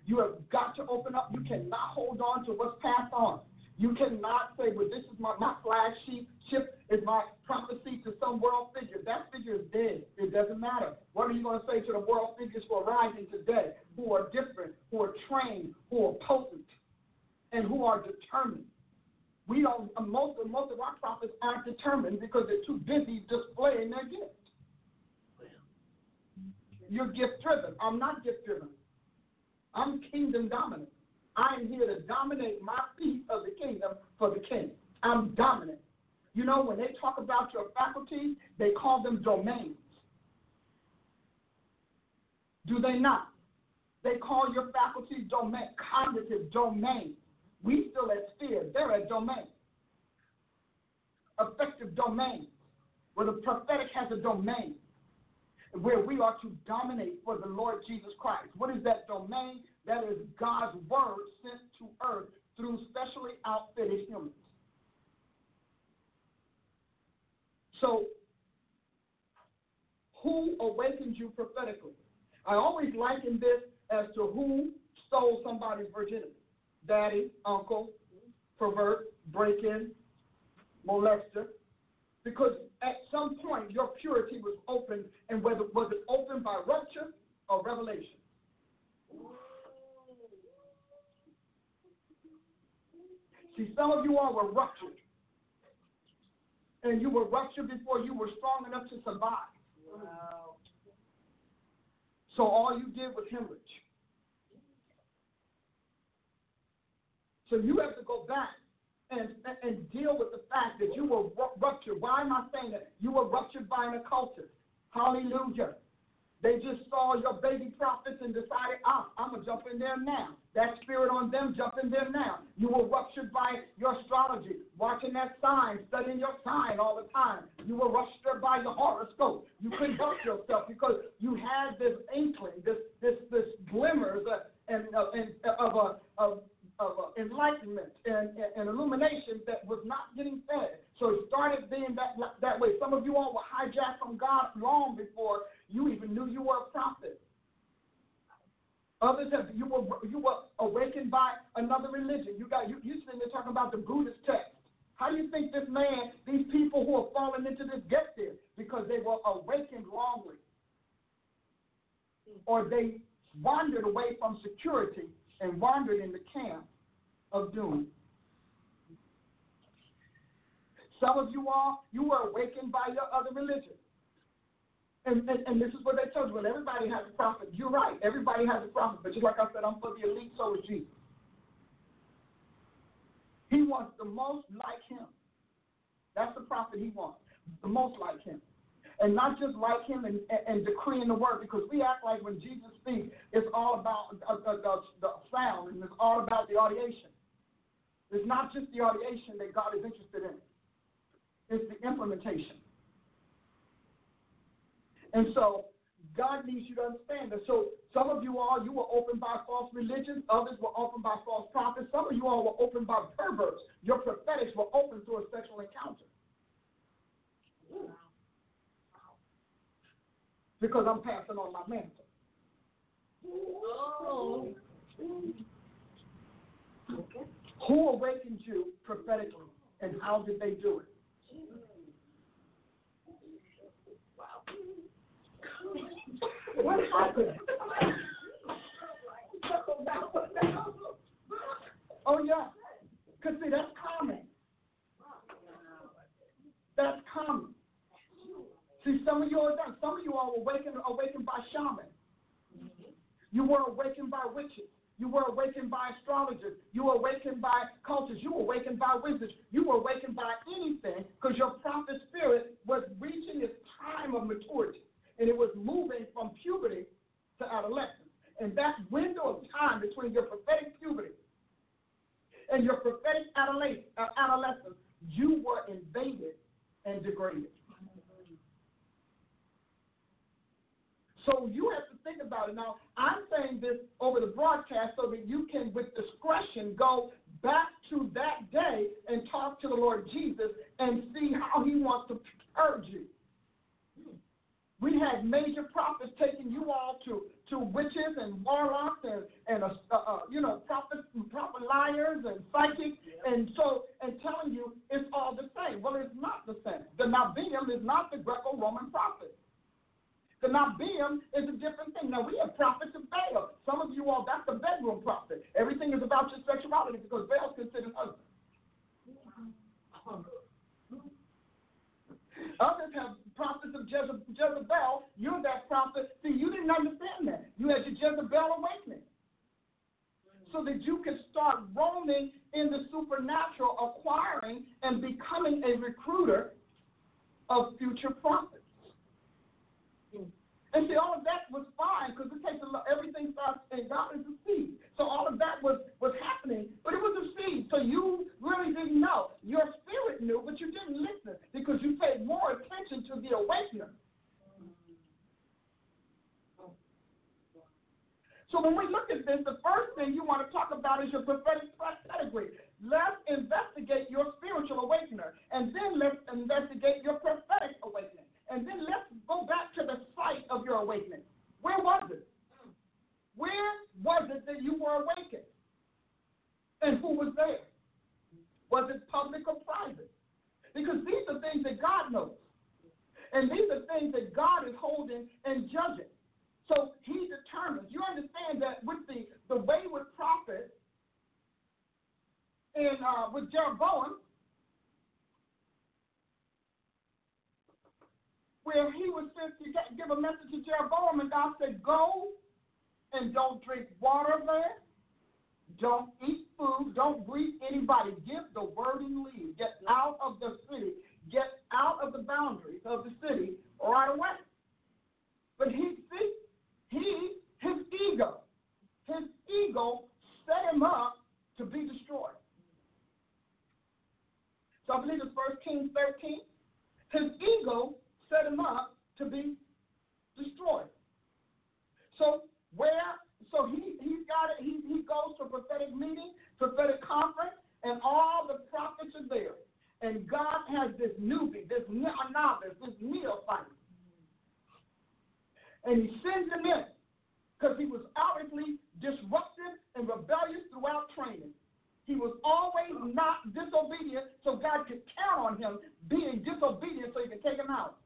You have got to open up. You cannot hold on to what's passed on. You cannot say, well, this is my, my flag sheet, chip is my prophecy to some world figure. That figure is dead. It doesn't matter. What are you going to say to the world figures who are rising today, who are different, who are trained, who are potent, and who are determined? We don't, most of, most of our prophets aren't determined because they're too busy displaying their gift. You're gift driven. I'm not gift driven. I'm kingdom dominant. I'm here to dominate my piece of the kingdom for the king. I'm dominant. You know, when they talk about your faculties, they call them domains. Do they not? They call your faculties domain, cognitive domain. We still at sphere, they're at domain. Affective domain, where the prophetic has a domain, where we are to dominate for the Lord Jesus Christ. What is that domain? That is God's word sent to earth through specially outfitted humans. So, who awakened you prophetically? I always liken this as to who stole somebody's virginity daddy, uncle, pervert, break in, molester. Because at some point your purity was opened, and whether was it opened by rupture or revelation? See, some of you all were ruptured. And you were ruptured before you were strong enough to survive. Wow. So all you did was hemorrhage. So you have to go back and, and deal with the fact that you were ruptured. Why am I saying that? You were ruptured by an occultist. Hallelujah. They just saw your baby prophets and decided, ah, I'm going to jump in there now. That spirit on them, jump in there now. You were ruptured by your astrology, watching that sign, studying your sign all the time. You were ruptured by your horoscope. You couldn't help yourself because you had this inkling, this this this glimmers uh, and, uh, and uh, of a of of uh, enlightenment and, and, illumination that was not getting fed. So it started being that that way. Some of you all were hijacked from God long before you even knew you were a prophet. Others have you were you were awakened by another religion. You got you you sitting there talking about the Buddhist text. How do you think this man, these people who are falling into this get there? Because they were awakened wrongly. Or they wandered away from security and wandered in the camp of doom. Some of you all, you were awakened by your other religion. And, and, and, this is what they told you. Well, everybody has a prophet. You're right. Everybody has a prophet. But just like I said, I'm for the elite, so is Jesus. He wants the most like him. That's the prophet he wants. The most like him and not just like him and, and, and decreeing the word because we act like when Jesus speaks, it's all about uh, uh, the, the sound and it's all about the audiation. It's not just the audiation that God is interested in, it's the implementation. And so God needs you to understand that. So some of you all, you were opened by false religions. Others were opened by false prophets. Some of you all were opened by perverts. Your prophetics were opened through a sexual encounter. because I'm passing on my mantle. Oh. Okay. Who awakened you prophetically, and how did they do it? What happened? oh yeah, cause see that's common. That's common. See, some of you all Some of you are awakened, awakened by shamans. You were awakened by witches. You were awakened by astrologers. You were awakened by cultures. You were awakened by wizards. You were awakened by anything because your prophet spirit was reaching its time of maturity and it was moving from puberty to adolescence. And that window of time between your prophetic puberty and your prophetic uh, adolescence, you were invaded and degraded. So you have think about it. Now, I'm saying this over the broadcast so that you can, with discretion, go back to that day and talk to the Lord Jesus and see how he wants to purge you. We had major prophets taking you all to, to witches and warlocks and, and uh, uh, you know, prophet, prophet liars and psychics, and so and telling you it's all the same. Well, it's not the same. The Nabiim is not the Greco-Roman prophet. The Nabiim is a different thing. Now, we have prophets of Baal. Some of you all, that's the bedroom prophet. Everything is about your sexuality because Baal's considered husband. Others have prophets of Jezebel. You're that prophet. See, you didn't understand that. You had your Jezebel awakening. So that you can start roaming in the supernatural, acquiring and becoming a recruiter of future prophets. And see, all of that was fine because it takes a lot, everything starts, and God is a seed. So all of that was, was happening, but it was a seed. So you really didn't know. Your spirit knew, but you didn't listen because you paid more attention to the awakener. So when we look at this, the first thing you want to talk about is your prophetic pedigree. Let's investigate your spiritual awakener, and then let's investigate your prophetic awakening. And then let's go back to the site of your awakening. Where was it? Where was it that you were awakened? And who was there? Was it public or private? Because these are things that God knows. And these are things that God is holding and judging. So he determines. You understand that with the, the wayward prophet and uh, with Jeroboam, where he was sent to give a message to Jeroboam, and God said, Go and don't drink water there. Don't eat food. Don't greet anybody. Give the word and leave. Get out of the city. Get out of the boundaries of the city right away. But he, see, he, his ego, his ego set him up to be destroyed. So I believe it's First Kings 13. His ego set him up to be destroyed. So where so he he's got it, he he goes to prophetic meeting, prophetic conference, and all the prophets are there. And God has this newbie, this novice, this neophyte. And he sends him in because he was obviously disruptive and rebellious throughout training. He was always not disobedient, so God could count on him being disobedient so he could take him out.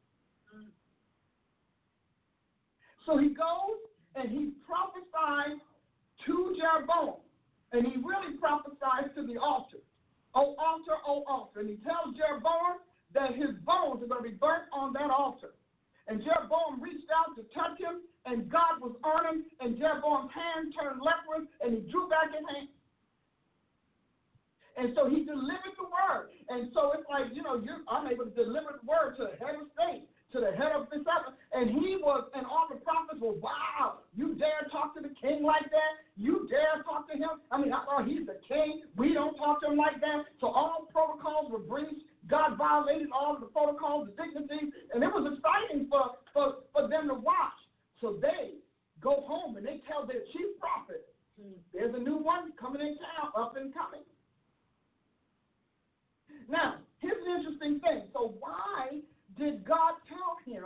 So he goes and he prophesies to Jeroboam. And he really prophesies to the altar. Oh, altar, oh, altar. And he tells Jeroboam that his bones are going to be burnt on that altar. And Jeroboam reached out to touch him, and God was on him, and Jeroboam's hand turned leprous, and he drew back his hand. And so he delivered the word. And so it's like, you know, you're, I'm able to deliver the word to the head of state to the head of other. And he was, and all the prophets were, wow, you dare talk to the king like that? You dare talk to him? I mean, I thought he's the king. We don't talk to him like that. So all protocols were breached. God violated all of the protocols, the dignities, and it was exciting for, for, for them to watch. So they go home and they tell their chief prophet, there's a new one coming in town, up and coming. Now, here's an interesting thing. So why did God tell him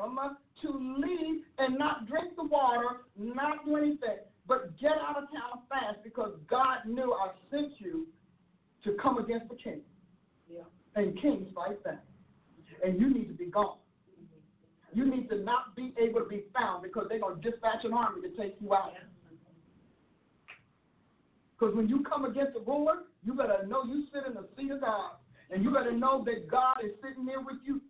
to leave and not drink the water, not do anything, but get out of town fast because God knew I sent you to come against the king. Yeah. And kings fight back. And you need to be gone. You need to not be able to be found because they're going to dispatch an army to take you out. Because when you come against a ruler, you better know you sit in the seat of God. And you better know that God is sitting there with you.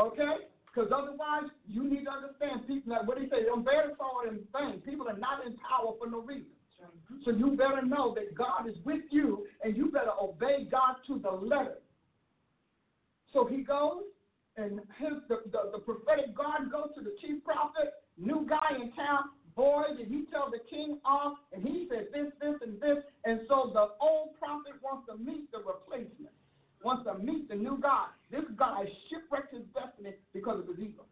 Okay? Because otherwise, you need to understand people. Like, what do you say? Don't bear sword in vain. People are not in power for no reason. So you better know that God is with you, and you better obey God to the letter. So he goes, and his the, the, the prophetic guard goes to the chief prophet, new guy in town. Boy, did he tell the king off, and he said this, this, and this. And so the old prophet wants to meet the replacement, wants to meet the new God. This guy shipwrecked his destiny because of his ego.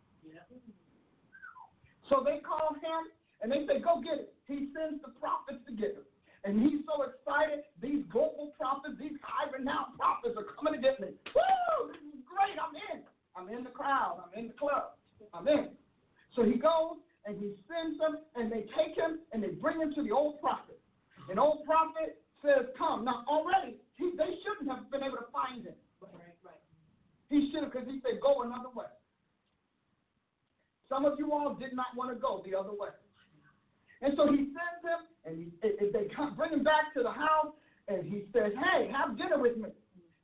So they call him and they say, Go get it. He sends the prophets to get him. And he's so excited. These global prophets, these high renowned prophets are coming to get me. Woo! This is great. I'm in. I'm in the crowd. I'm in the club. I'm in. So he goes and he sends them and they take him and they bring him to the old prophet. And old prophet says, Come. Now, already, he, they shouldn't have been able to find him. Right, right. He should have, because he said, Go another way. Some of you all did not want to go the other way. And so he sends him, and he, and they come, bring him back to the house, and he says, Hey, have dinner with me.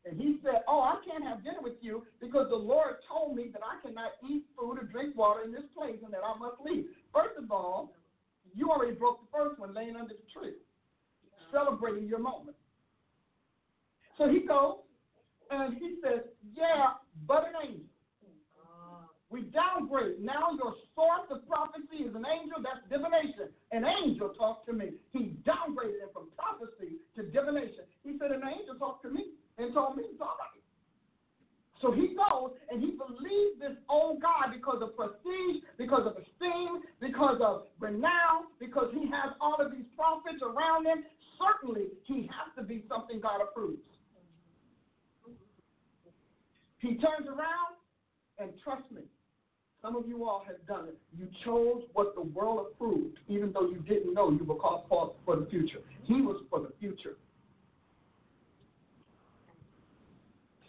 And he said, Oh, I can't have dinner with you because the Lord told me that I cannot eat food or drink water in this place and that I must leave. First of all, you already broke the first one laying under the tree, celebrating your moment. So he goes, and he says, Yeah, but an angel. We downgrade. Now your source of prophecy is an angel. That's divination. An angel talked to me. He downgraded it from prophecy to divination. He said, an angel talked to me and told me it's all right. So he goes and he believes this old guy because of prestige, because of esteem, because of renown, because he has all of these prophets around him. Certainly, he has to be something God approves. He turns around and trust me, some of you all have done it. You chose what the world approved, even though you didn't know you were called for, for the future. He was for the future.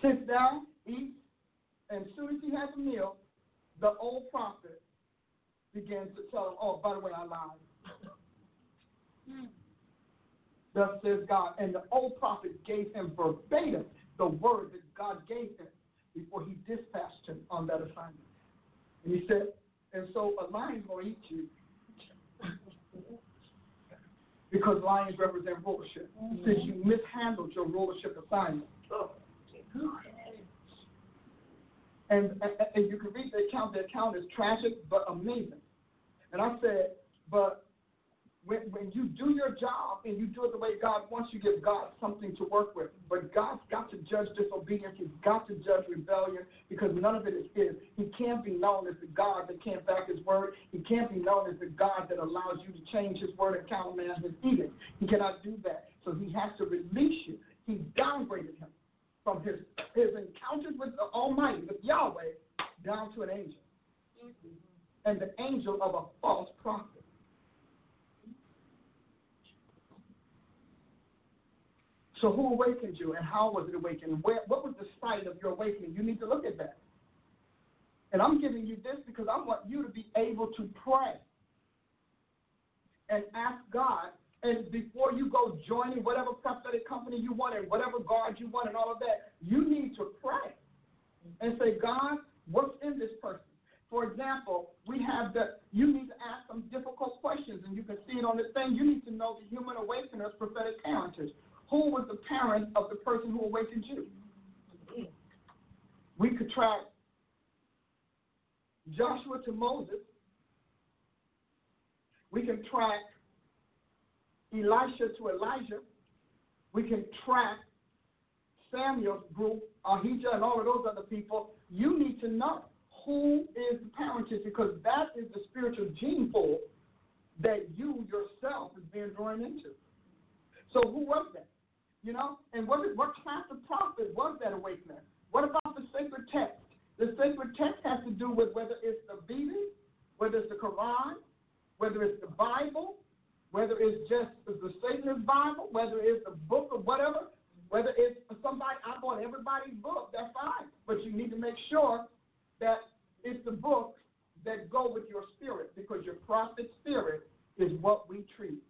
Sits down, eats, and as soon as he has a meal, the old prophet begins to tell him, Oh, by the way, I lied. Hmm. Thus says God. And the old prophet gave him verbatim the word that God gave him before he dispatched him on that assignment. And he said, and so a lion's going to eat you because lions represent rulership. Since you mm-hmm. mishandled your rulership assignment. Oh, and, and, and you can read the account. The account is tragic but amazing. And I said, but when, when you do your job and you do it the way God wants, you give God something to work with. But God's got to judge disobedience. He's got to judge rebellion because none of it is His. He can't be known as the God that can't back His word. He can't be known as the God that allows you to change His word and countermand His edict. He cannot do that. So He has to release you. He downgraded him from his his encounters with the Almighty, with Yahweh, down to an angel, mm-hmm. and the angel of a false prophet. So who awakened you and how was it awakened? Where, what was the site of your awakening? You need to look at that. And I'm giving you this because I want you to be able to pray and ask God. And before you go joining whatever prophetic company you want and whatever guard you want and all of that, you need to pray and say, God, what's in this person? For example, we have the, you need to ask some difficult questions, and you can see it on the thing. You need to know the human awakeners, prophetic parentage. Who was the parent of the person who awakened you? We could track Joshua to Moses. We can track Elisha to Elijah. We can track Samuel's group, Ahijah, and all of those other people. You need to know who is the parentage because that is the spiritual gene pool that you yourself is being drawn into. So who was that? You know, and what, is, what class of prophet was that awakening? What about the sacred text? The sacred text has to do with whether it's the Bible, whether it's the Quran, whether it's the Bible, whether it's just the Satanist Bible, whether it's the book or whatever, whether it's somebody, I bought everybody's book, that's fine. But you need to make sure that it's the books that go with your spirit because your prophet spirit is what we treat.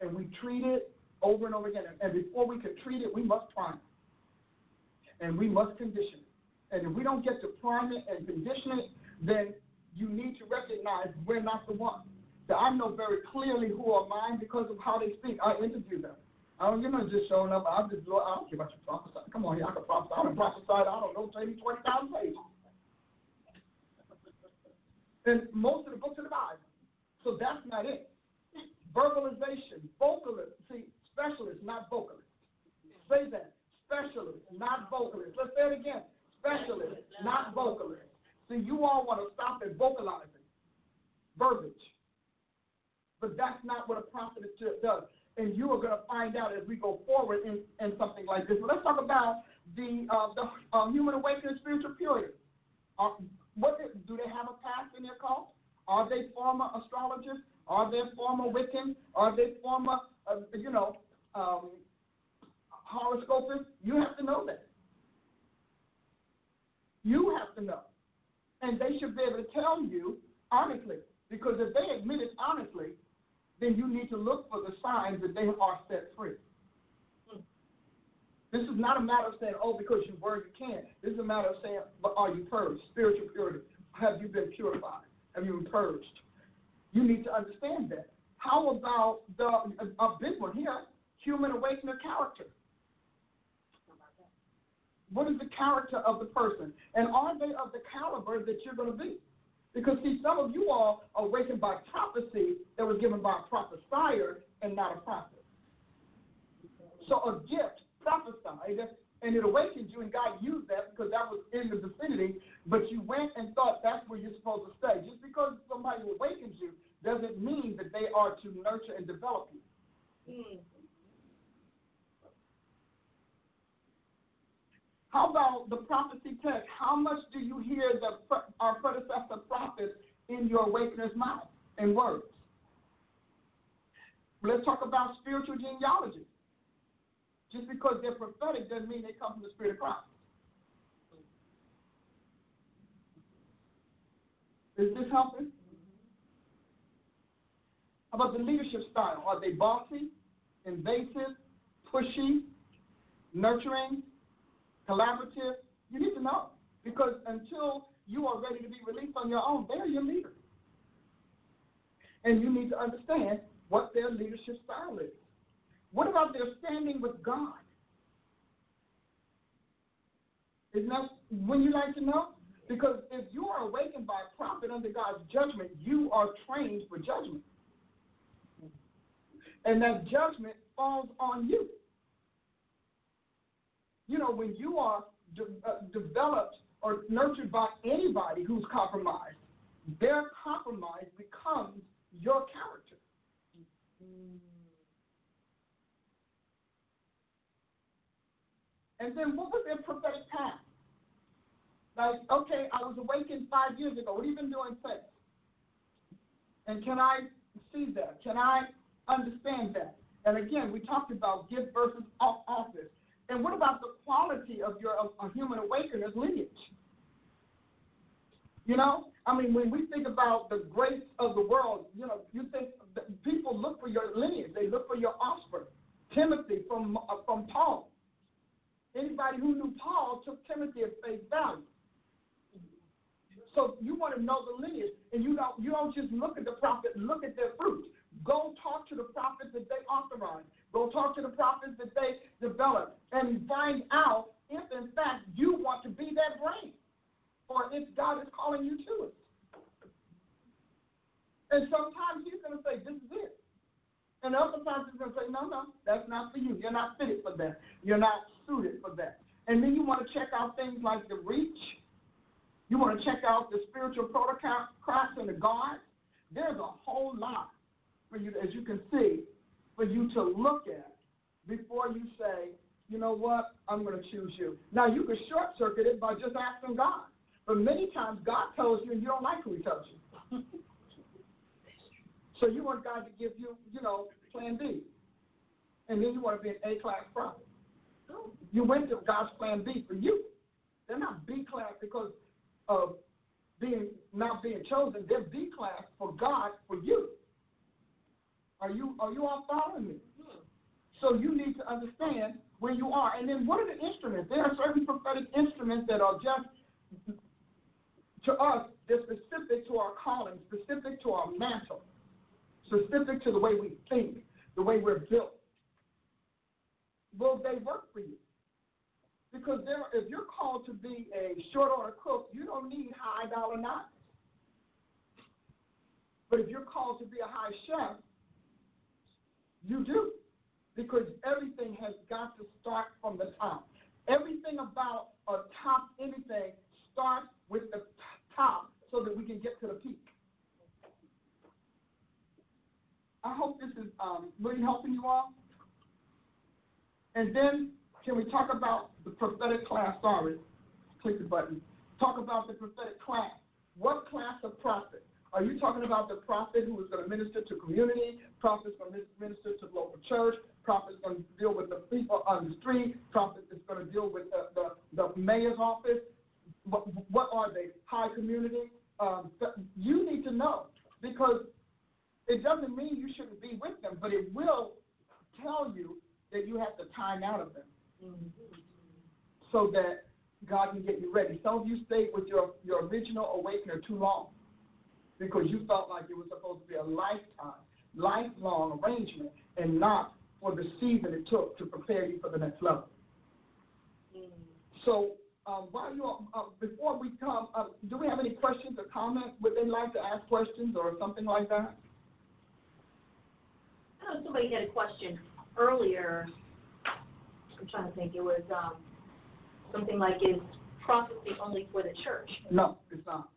And we treat it over and over again. And before we can treat it, we must prime it. And we must condition it. And if we don't get to prime it and condition it, then you need to recognize we're not the one. So I know very clearly who are mine because of how they speak. I interview them. I don't, you're not just showing up. I'm just, I don't care about you prophesying. Come on here, I can prophesy. I can prophesy. I don't know, maybe 20,000 pages. And most of the books of the Bible. So that's not it. Verbalization, vocalist. See, specialist, not vocalist. Say that. Specialist, not vocalist. Let's say it again. Specialist, not vocalist. See, you all want to stop at vocalizing, verbiage. But that's not what a prophet does. And you are going to find out as we go forward in, in something like this. Let's talk about the uh, the um, human awakening spiritual purity. Uh, what do they have a past in their cult? Are they former astrologers? Are they former Wiccans? Are they former, uh, you know, um? You have to know that. You have to know. And they should be able to tell you honestly. Because if they admit it honestly, then you need to look for the signs that they are set free. This is not a matter of saying, oh, because you were, you can't. This is a matter of saying, but are you purged? Spiritual purity. Have you been purified? Have you been purged? You need to understand that. How about the a big one here, human awakening character? What is the character of the person? And are they of the caliber that you're going to be? Because, see, some of you all are awakened by prophecy that was given by a prophesier and not a prophet. So a gift prophesied, and it awakened you, and God used that because that was in the vicinity, but you went and thought that's where you're supposed to stay. Just because somebody awakens you doesn't mean that they are to nurture and develop you. Mm. How about the prophecy text? How much do you hear the our predecessor prophets in your awakener's mouth and words? Let's talk about spiritual genealogy. Just because they're prophetic doesn't mean they come from the Spirit of Christ. Is this helping? How about the leadership style? Are they bossy, invasive, pushy, nurturing, collaborative? You need to know. Because until you are ready to be released on your own, they're your leader. And you need to understand what their leadership style is. What about their standing with God? Isn't that when you like to know? Because if you are awakened by a prophet under God's judgment, you are trained for judgment. And that judgment falls on you. You know, when you are de- uh, developed or nurtured by anybody who's compromised, their compromise becomes your character. And then what was their prophetic path? Like, okay, I was awakened five years ago. What have you been doing since? And can I see that? Can I understand that? And again, we talked about gift versus office. And what about the quality of your of a human awakener's lineage? You know, I mean, when we think about the grace of the world, you know, you think people look for your lineage. They look for your offspring. Timothy from uh, from Paul. Anybody who knew Paul took Timothy at face value. So you want to know the lineage, and you don't you don't just look at the prophet, look at their fruit. Go talk to the prophets that they authorized. Go talk to the prophets that they developed, and find out if in fact you want to be that brain, or if God is calling you to it. And sometimes He's going to say, "This is it," and other times He's going to say, "No, no, that's not for you. You're not fitted for that. You're not suited for that. And then you want to check out things like the reach. You want to check out the spiritual protocols and the guards. There's a whole lot for you, as you can see, for you to look at before you say, you know what, I'm going to choose you. Now, you can short circuit it by just asking God. But many times God tells you and you don't like who he tells you. so you want God to give you, you know, plan B. And then you want to be an A class prophet. You went to God's plan B for you. They're not B class because of being not being chosen. They're B class for God for you. Are you are you all following me? So you need to understand where you are. And then what are the instruments? There are certain prophetic instruments that are just to us, they're specific to our calling, specific to our mantle, specific to the way we think, the way we're built. Will they work for you? Because there, if you're called to be a short order cook, you don't need high dollar knives. But if you're called to be a high chef, you do. Because everything has got to start from the top. Everything about a top anything starts with the top so that we can get to the peak. I hope this is um, really helping you all. And then, can we talk about the prophetic class? Sorry, click the button. Talk about the prophetic class. What class of prophet? Are you talking about the prophet who is going to minister to community? Prophet's going to minister to local church? Prophet's going to deal with the people on the street? Prophet is going to deal with the, the, the mayor's office? What, what are they? High community? Um, you need to know because it doesn't mean you shouldn't be with them, but it will tell you that you have to time out of them so that God can get you ready. Some of you stayed with your, your original awakener too long because you felt like it was supposed to be a lifetime, lifelong arrangement and not for the season it took to prepare you for the next level. So um, while you are, uh, before we come, uh, do we have any questions or comments? Would they like to ask questions or something like that? I know somebody had a question earlier. I'm trying to think. It was um, something like, "Is prophecy only for the church?" No, it's not.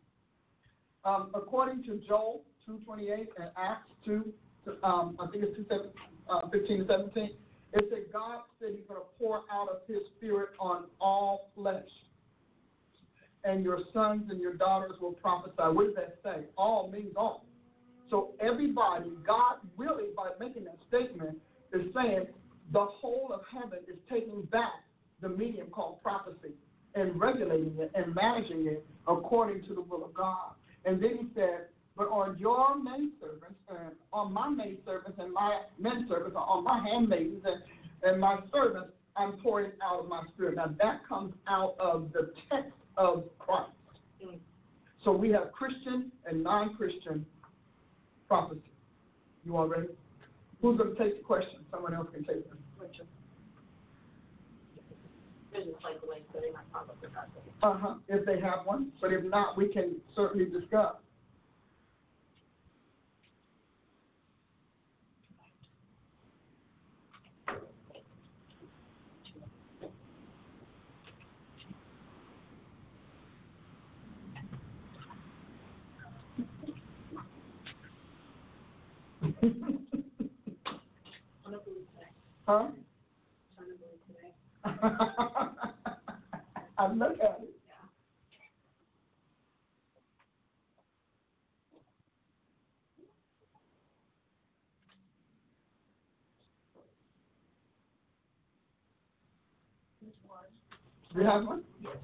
Um, according to Joel 2:28 and Acts 2, um, I think it's 2, 7, uh, 15 to 17, it said God said He's going to pour out of His Spirit on all flesh, and your sons and your daughters will prophesy. What does that say? All means all. So everybody, God really, by making that statement, is saying the whole of heaven is taking back the medium called prophecy and regulating it and managing it according to the will of God. And then he said, but on your maid servants, and on my maid servants and my men servants, on my handmaidens and, and my servants, I'm pouring out of my spirit. Now that comes out of the text of Christ. So we have Christian and non-Christian prophecy. You all ready? Who's going to take the question? Someone else can take it. Uh huh. If they have one, but if not, we can certainly discuss. huh? I look at it. Yeah. This one. Do you have one? Yes.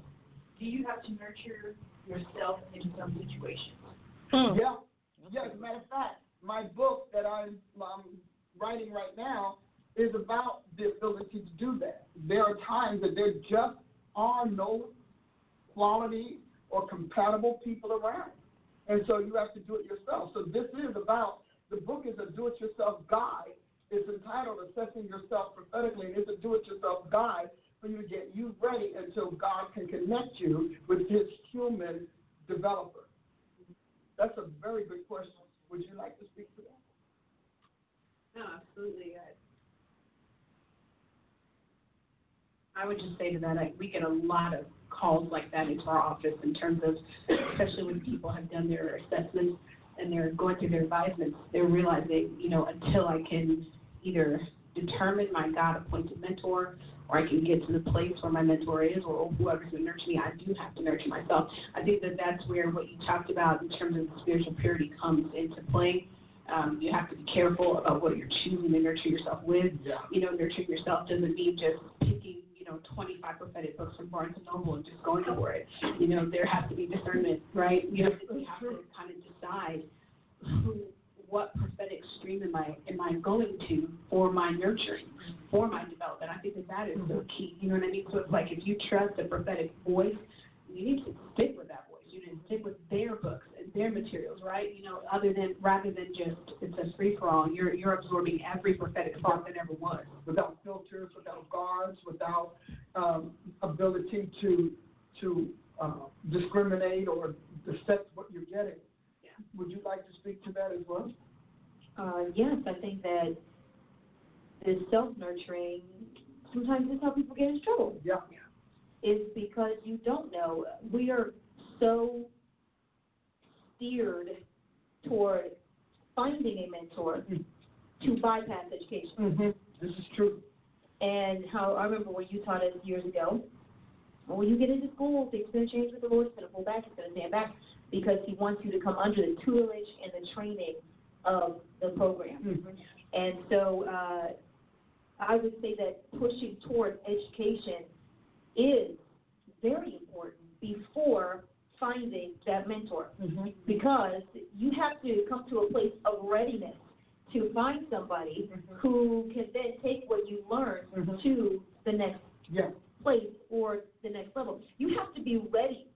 Do you have to nurture yourself in some situations? Hmm. Yeah. Yeah, as a matter of fact, my book that I'm, I'm writing right now is about the ability to do that. There are times that there just are no quality or compatible people around. And so you have to do it yourself. So this is about, the book is a do it yourself guide. It's entitled Assessing Yourself Prophetically, and it's a do it yourself guide for you to get you ready until God can connect you with his human developer. That's a very good question. Would you like to speak to that? No, absolutely. I would just say to that, I, we get a lot of calls like that into our office in terms of, especially when people have done their assessments and they're going through their advisements, they're realizing, you know, until I can either determine my God appointed mentor or I can get to the place where my mentor is or whoever's going to nurture me, I do have to nurture myself. I think that that's where what you talked about in terms of spiritual purity comes into play. Um, you have to be careful about what you're choosing to nurture yourself with. Yeah. You know, nurturing yourself doesn't mean just picking you know, 25 prophetic books from Barnes and Noble and just going for it. You know, there has to be discernment, right? You have to, you have to kind of decide who, what prophetic stream am I am I going to for my nurturing, for my development. I think that that is the key. You know what I mean? So it's like if you trust a prophetic voice, you need to stick with that voice. You need to stick with their materials, right? You know, other than rather than just it's a free for all. You're you're absorbing every prophetic thought that ever was. without filters, without guards, without um, ability to to uh, discriminate or dissect what you're getting. Yeah. Would you like to speak to that as well? Uh, yes, I think that this self-nurturing, sometimes is how people get in trouble, Yeah. is because you don't know. We are so steered toward finding a mentor to bypass education. Mm-hmm. This is true. And how, I remember when you taught us years ago, when you get into school, things are going to change with the Lord. It's going to pull back. It's going to stand back because He wants you to come under the tutelage and the training of the program. Mm-hmm. And so uh, I would say that pushing toward education is very important before finding that mentor Mm-hmm. because you have to come to a place of readiness to find somebody Mhm. who can then take what you learned Mhm. to the next Yeah. place or the next level. You have to be ready,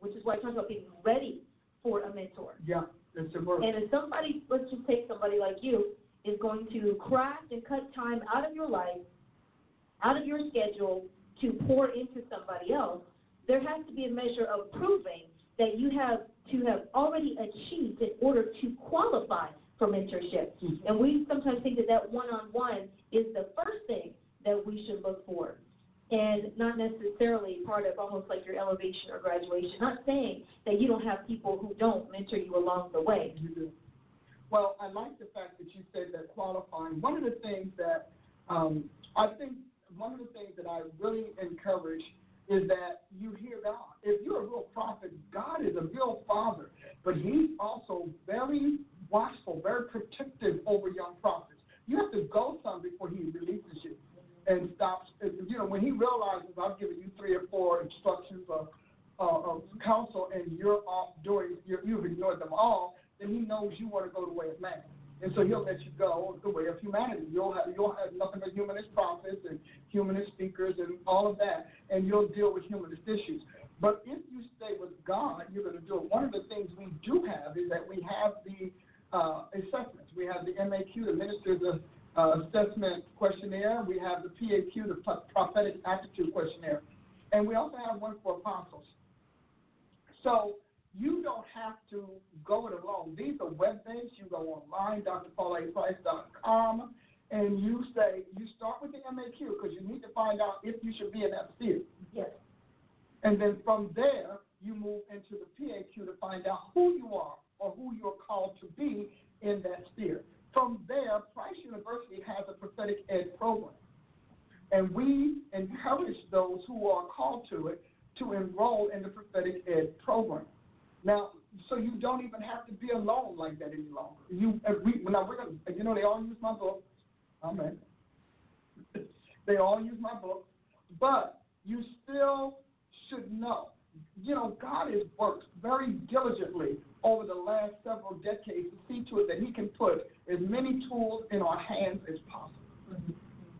which is why I talk about being ready for a mentor. Yeah. That's word. And if somebody, let's just take somebody like you, is going to craft and cut time out of your life, out of your schedule to pour into somebody else, there has to be a measure of proving that you have to have already achieved in order to qualify for mentorship. Mhm. And we sometimes think that that one-on-one is the first thing that we should look for, and not necessarily part of almost like your elevation or graduation. Not saying that you don't have people who don't mentor you along the way. You do. Well, I like the fact that you said that qualifying. One of the things that um, I think one of the things that I really encourage is that you hear God. If you're a real prophet, God is a real father, but He's also very watchful, very protective over young prophets. You have to go some before He releases you and stops. You know, when He realizes I've given you three or four instructions of, uh, of counsel and you're off doing, you're, you've ignored them all, then He knows you want to go the way of man. And so he'll let you go the way of humanity. You'll have you'll have nothing but humanist prophets and humanist speakers and all of that, and you'll deal with humanist issues. But if you stay with God, you're going to do it. One of the things we do have is that we have the uh, assessments. We have the MAQ, the Minister's uh, Assessment Questionnaire. We have the PAQ, the Prophetic Attitude Questionnaire, and we also have one for apostles. So you don't have to go it alone. These are web-based. You go online, drpaulaprice.com, and you say, you start with the MAQ because you need to find out if you should be in that sphere. Yes. And then from there, you move into the PAQ to find out who you are or who you're called to be in that sphere. From there, Price University has a prophetic ed program. And we encourage those who are called to it to enroll in the prophetic ed program. Now, so you don't even have to be alone like that any longer. You, uh, we, now we're gonna, you know, they all use my book. Amen. they all use my book, but you still should know. You know, God has worked very diligently over the last several decades to see to it that He can put as many tools in our hands as possible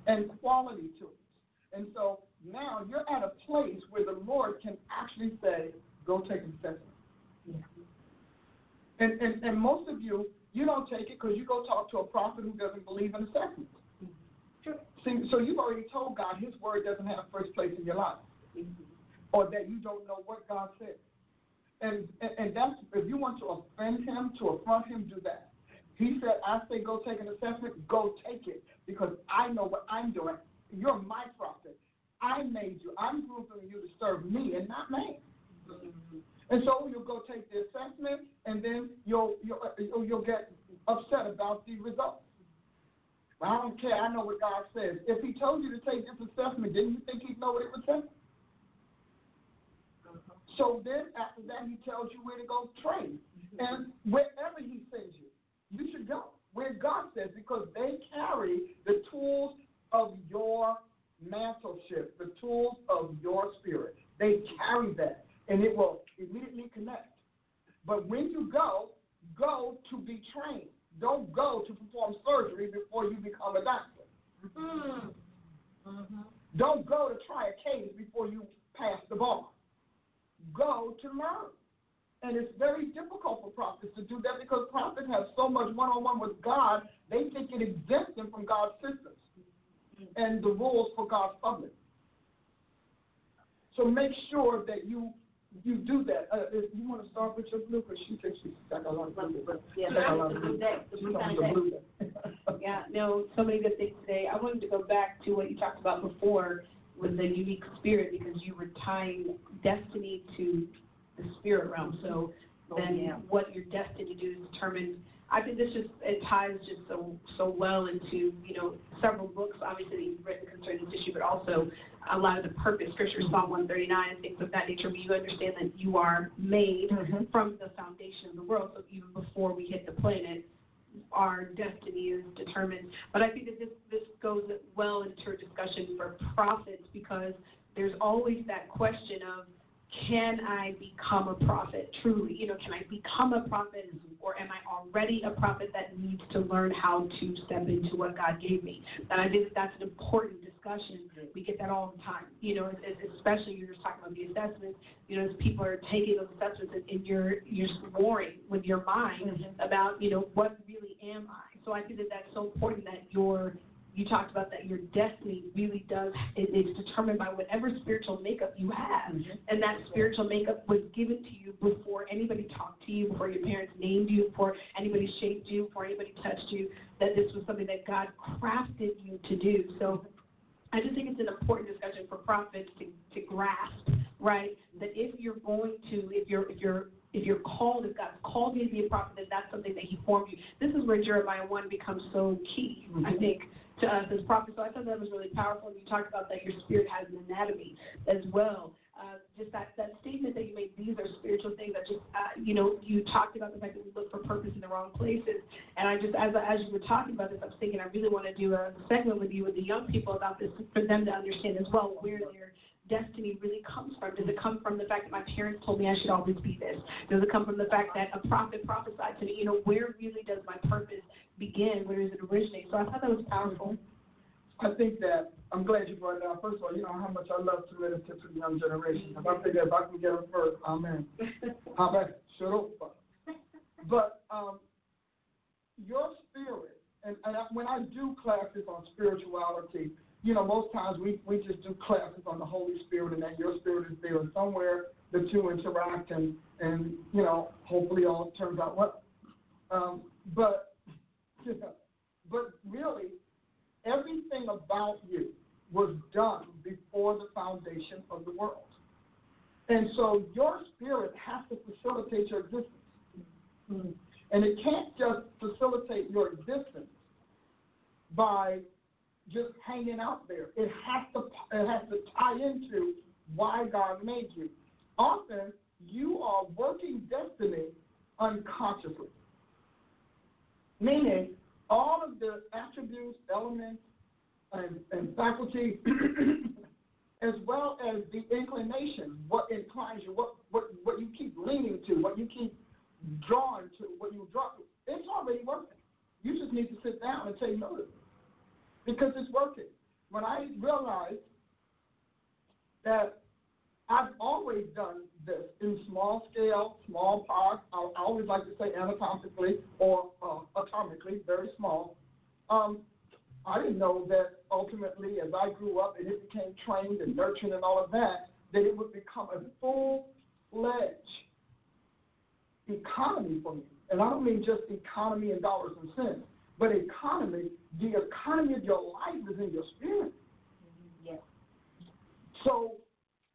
and quality tools. And so now you're at a place where the Lord can actually say, go take an assessment. And, and, and most of you, you don't take it because you go talk to a prophet who doesn't believe in assessments. Mm-hmm. Sure. See, so you've already told God His word doesn't have first place in your life, mm-hmm. or that you don't know what God said. And, and and that's if you want to offend Him, to affront Him, do that. He said, "I say go take an assessment. Go take it because I know what I'm doing. You're my prophet. I made you. I'm grouping you to serve me and not man." Mm-hmm. And so you'll go take the assessment, and then you'll you'll you'll, get upset about the results. I don't care. I know what God says. If He told you to take this assessment, didn't you think He'd know what it would say? So then, after that, He tells you where to go train, and wherever He sends you, you should go where God says, because they carry the tools of your mantleship, the tools of your spirit. They carry that, and it will immediately connect. But when you go, go to be trained. Don't go to perform surgery before you become a doctor. Mm. Mhm. Don't go to try a case before you pass the bar. Go to learn. And it's very difficult for prophets to do that because prophets have so much one on one with God, they think it exempts them from God's systems and the rules for God's public. So make sure that you you do that. Uh, if you want to start with your blue, because she thinks she's got a lot of blue. Yeah, She's got a the blue blue. the blue got kind the of blue deck. Yeah, no, so many good things today. I wanted to go back to what you talked about before with the unique spirit because you were tying destiny to the spirit realm. So Oh, then yeah. what your destiny do is determined. I think this just it ties just so so well into you know several books obviously that you've written concerning this issue, but also a lot of the purpose scriptures, Psalm 139 and things of that nature. Where you understand that you are made Mhm. from the foundation of the world. So even before we hit the planet, our destiny is determined. But I think that this this goes well into a discussion for prophets because there's always that question of can I become a prophet truly? You know, can I become a prophet or am I already a prophet that needs to learn how to step into what God gave me? And I think that's an important discussion. We get that all the time. You know, especially you're just talking about the assessments. You know, as people are taking those assessments and, and you're you're warring with your mind mm-hmm. about you know what really am I. So I think that that's so important that your you talked about that your destiny really does it is determined by whatever spiritual makeup you have. Mm-hmm. And that spiritual makeup was given to you before anybody talked to you before your parents named you before anybody shaped you before anybody touched you that this was something that god crafted you to do. So i just think it's an important discussion for prophets to, to grasp right? That if you're going to if you're if you're if you're called, if God's called you to be a prophet, then that's something that He formed you. This is where Jeremiah 1 becomes so key, I mm-hmm. think, to us as prophets. So I thought that was really powerful. You talked about that your spirit has an anatomy as well. Uh, just that, that statement that you made, these are spiritual things. I just, uh, you know, you talked about the fact that we look for purpose in the wrong places. And I just, as, as you were talking about this, I was thinking I really want to do a segment with you with the young people about this for them to understand as well where their destiny really comes from. Does it come from the fact that my parents told me I should always be this? Does it come from the fact that a prophet prophesied to me? You know, where really does my purpose begin? Where does it originate? So I thought that was powerful. I think that I'm glad you brought it out. First of all, you know how much I love to minister to the young generation. If I figure if I can get them first, amen. How about shut up? But um, your spirit, and, and I, when I do classes on spirituality, you know, most times we, we just do classes on the Holy Spirit and that your spirit is there and somewhere the two interact and, and you know, hopefully all turns out well. Um, but, but really, everything about you was done before the foundation of the world. And so your spirit has to facilitate your existence. Mm-hmm. And it can't just facilitate your existence by just hanging out there. It has to it has to tie into why God made you. Often you are working destiny unconsciously. Meaning all of the attributes, elements, and, and faculty, as well as the inclination, what inclines you, what, what, what you keep leaning to, what you keep drawn to, what you draw to, it's already working. You just need to sit down and take notice because it's working. When I realized that I've always done this in small scale, small parts. I, I always like to say anatomically or uh, atomically, very small. Um, I didn't know that ultimately, as I grew up and it became trained and nurtured and all of that, that it would become a full-fledged economy for me. And I don't mean just economy in dollars and cents, but economy, the economy of your life is in your spirit. Yes. So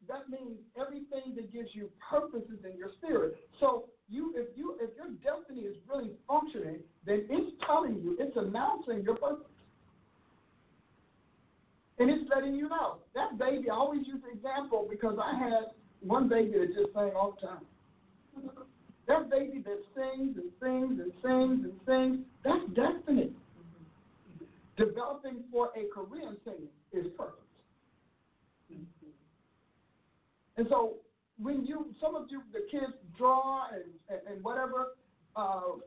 that means everything that gives you purpose is in your spirit. So you, if you, if your destiny is really functioning, then it's telling you, it's announcing your purpose, and it's letting you know. That baby, I always use the example because I had one baby that just sang all the time. That baby that sings and sings and sings and sings, that's destiny. Mm-hmm. Developing for a career in singing is purpose. And so when you, some of you, the kids draw and, and, and whatever, uh,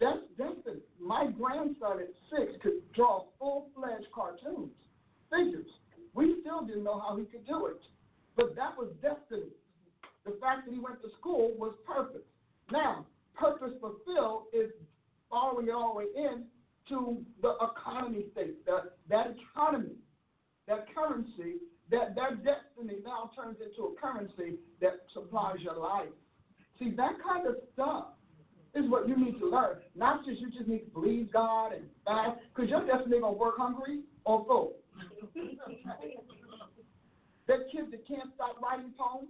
that's destiny. My grandson at six could draw full-fledged cartoons, figures. We still didn't know how he could do it, but that was destiny. The fact that he went to school was purpose. Now, purpose fulfilled is following it all the way in to the economy state, the, that economy, that currency, that, that destiny now turns into a currency that supplies your life. See, that kind of stuff is what you need to learn. Not just you just need to believe God and fast, because your destiny gonna work hungry or full. that kids that can't stop writing poems.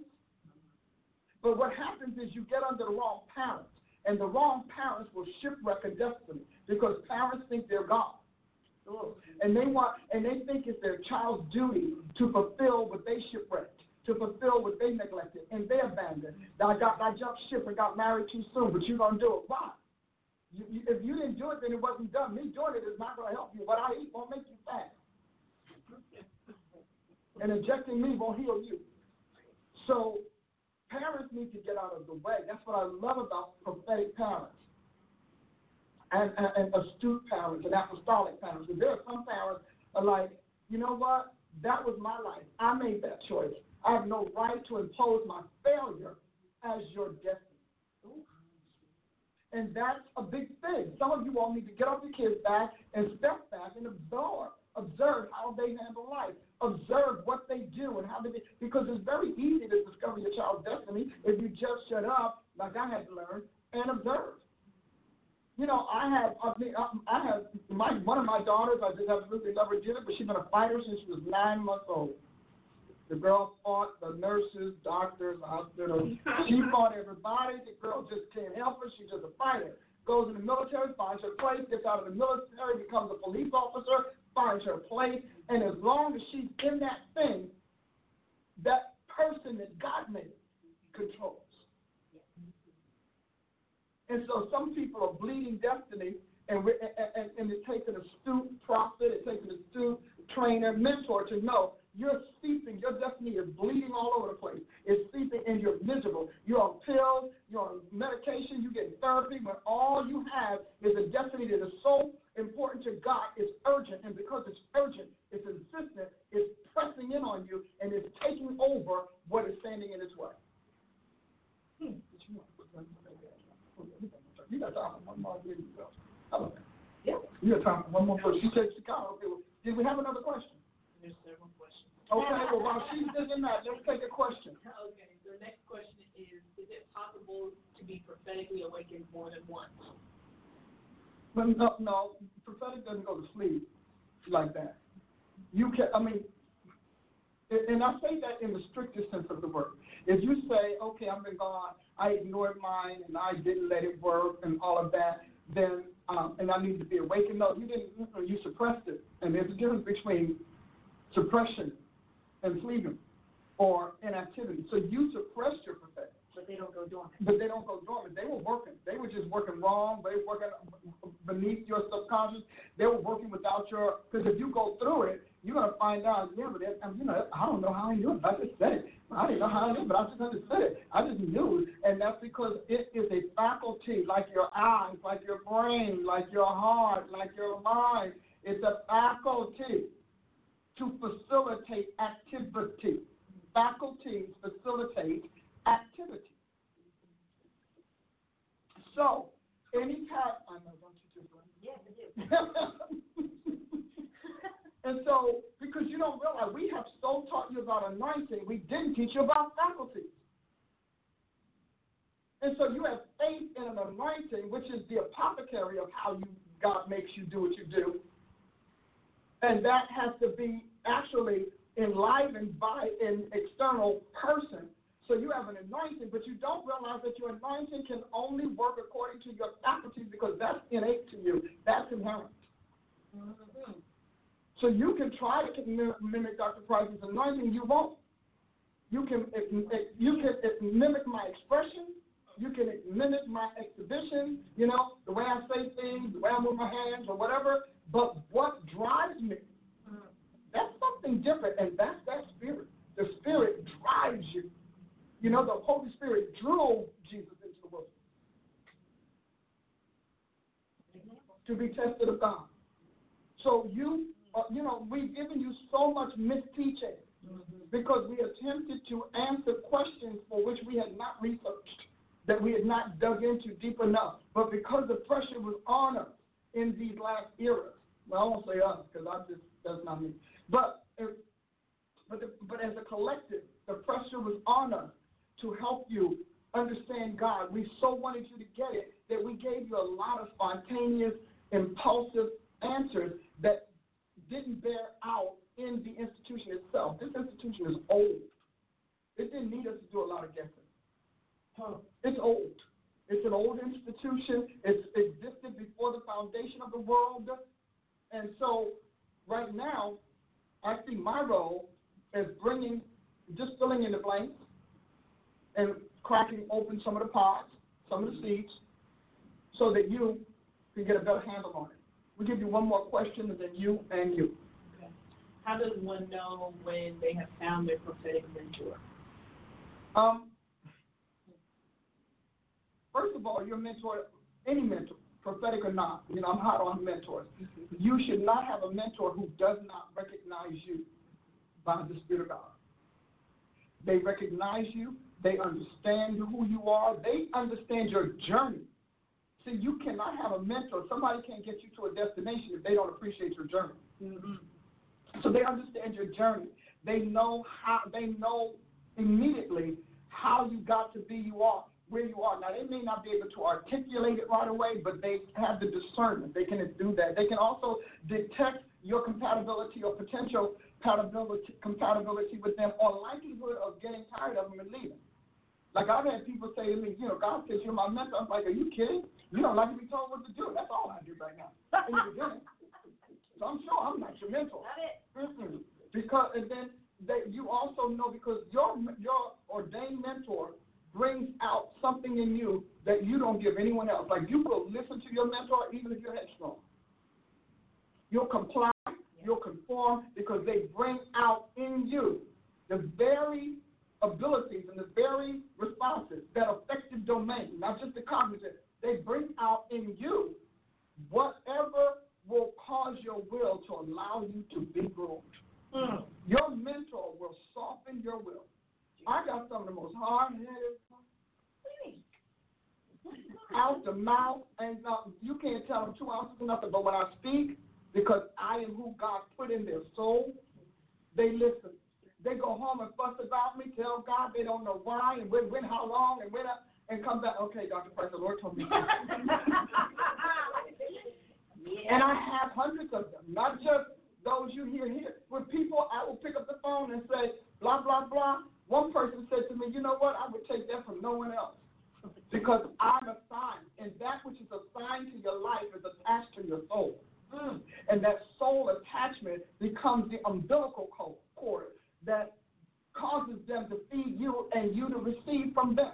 But what happens is you get under the wrong parents, and the wrong parents will shipwreck a destiny because parents think they're God. And they want and they think it's their child's duty to fulfill what they shipwrecked, to fulfill what they neglected and they abandoned. I got I jumped ship and got married too soon, but you're gonna do it. Why? You, you, if you didn't do it, then it wasn't done. Me doing it is not to help you. What I eat won't make you fat. And injecting me won't heal you. So parents need to get out of the way. That's what I love about prophetic parents and, and, and astute parents and apostolic parents. Because there are some parents are like, you know what? That was my life. I made that choice. I have no right to impose my failure as your destiny. And that's a big thing. Some of you all need to get off your kids' back and step back and absorb, observe how they handle life, observe what they do and how they because it's very easy to discover your child's destiny if you just shut up, like I had to learn, and observe. You know, I have, I mean, I have my one of my daughters. I just absolutely love her dearly, but she's been a fighter since she was nine months old. The girl fought the nurses, doctors, the hospital. She fought everybody. The girl just can't help her. She's just a fighter. Goes in the military, finds her place, gets out of the military, becomes a police officer, finds her place, and as long as she's in that thing, that person that God made controls. And so some people are bleeding destiny, and, and, and it takes an astute prophet, it takes an astute trainer, mentor to know you're seeping, your destiny is bleeding all over the place. It's seeping and you're miserable. You're on pills, you're on medication, you're getting therapy, but all you have is a destiny that is so important to God, it's urgent, and because it's urgent, it's insistent, it's pressing in on you, and it's taking over what is standing in its way. Hmm. You got time for one more video. How about that? Yeah. You got time for one more person. She said Chicago. Okay, well, did we have another question? There's several questions. Okay, well, while she's thinking that, let's take a question. Okay, the next question is, is it possible to be prophetically awakened more than once? But no, no, prophetic doesn't go to sleep like that. You can, I mean, and I say that in the strictest sense of the word. If you say, okay, I've been gone, I ignored mine and I didn't let it work and all of that, then um, and I need to be awakened. No, you didn't. You suppressed it, and there's a difference between suppression and sleeping or inactivity. So you suppressed your prophetic. But they don't go dormant. But they don't go dormant. They were working. They were just working wrong. They were working beneath your subconscious. They were working without your. Because if you go through it, you're gonna find out. Yeah, but that, you know, I don't know how I knew it. I just said it. I didn't know how I knew it, but I just understood it. I just knew it, and that's because it is a faculty, like your eyes, like your brain, like your heart, like your mind. It's a faculty to facilitate activity. Faculties facilitate activity. So, anytime, I know, don't you just run? Yes, I do. and so, because you don't realize, we have so taught you about anointing, we didn't teach you about faculties. And so you have faith in an anointing, which is the apothecary of how you God makes you do what you do. And that has to be actually enlivened by an external person. So you have an anointing, but you don't realize that your anointing can only work according to your faculties because that's innate to you. That's inherent. Mm-hmm. So you can try to mimic Dr. Price's anointing, you won't. You can you can mimic my expression. You can mimic my exhibition. You know the way I say things, the way I move my hands, or whatever. But what drives me that's something different, and that's that spirit. The spirit drives you. You know, the Holy Spirit drew Jesus into the world to be tested of God. So you, uh, you know, we've given you so much misteaching. because we attempted to answer questions for which we had not researched, that we had not dug into deep enough. But because the pressure was on us in these last eras, well, I won't say us because I just that's not me. But if, but the, but as a collective, the pressure was on us to help you understand God. We so wanted you to get it that we gave you a lot of spontaneous, impulsive answers that didn't bear out in the institution itself. This institution is old. It didn't need us to do a lot of guessing. Huh. It's old. It's an old institution. It's existed before the foundation of the world. And so right now, I see my role as bringing, just filling in the blanks and cracking open some of the pods, some of the seeds, so that you can get a better handle on it. We give you one more question, and then you and you. Okay. How does one know when they have found their prophetic mentor? Um, first of all, your mentor, any mentor, prophetic or not, you know, I'm hot on mentors. You should not have a mentor who does not recognize you by the Spirit of God. They recognize you, they understand who you are, they understand your journey. See, you cannot have a mentor. Somebody can't get you to a destination if they don't appreciate your journey. Mm-hmm. So they understand your journey. They know how. They know immediately how you got to be you are where you are. Now they may not be able to articulate it right away, but they have the discernment. They can do that. They can also detect your compatibility or potential compatibility, compatibility with them or likelihood of getting tired of them and leaving. Like I've had people say to me, you know, God says you're my mentor. I'm like, are you kidding? You don't like to be told what to do. That's all I do right now in the beginning. So I'm sure I'm not your mentor. Mm-mm. Because and then that you also know because your your ordained mentor brings out something in you that you don't give anyone else. Like you will listen to your mentor even if you're headstrong. You'll comply, you'll conform because they bring out in you the very abilities and the very responses, that affect affective domain, not just the cognitive, they bring out in you whatever will cause your will to allow you to be groomed. Mm. Your mentor will soften your will. I got some of the most hard headed, out the mouth, and uh, you can't tell them two ounces of nothing. But when I speak, because I am who God put in their soul, they listen. They go home and fuss about me, tell God they don't know why and when, when how long, and when, and come back. Okay, Dr. Price, the Lord told me. yeah. And I have hundreds of them, not just those you hear here. When people, I will pick up the phone and say, blah, blah, blah. One person said to me, you know what? I would take that from no one else because I'm assigned, and that which is assigned to your life is attached to your soul. Mm. And that soul attachment becomes the umbilical cord that causes them to feed you and you to receive from them.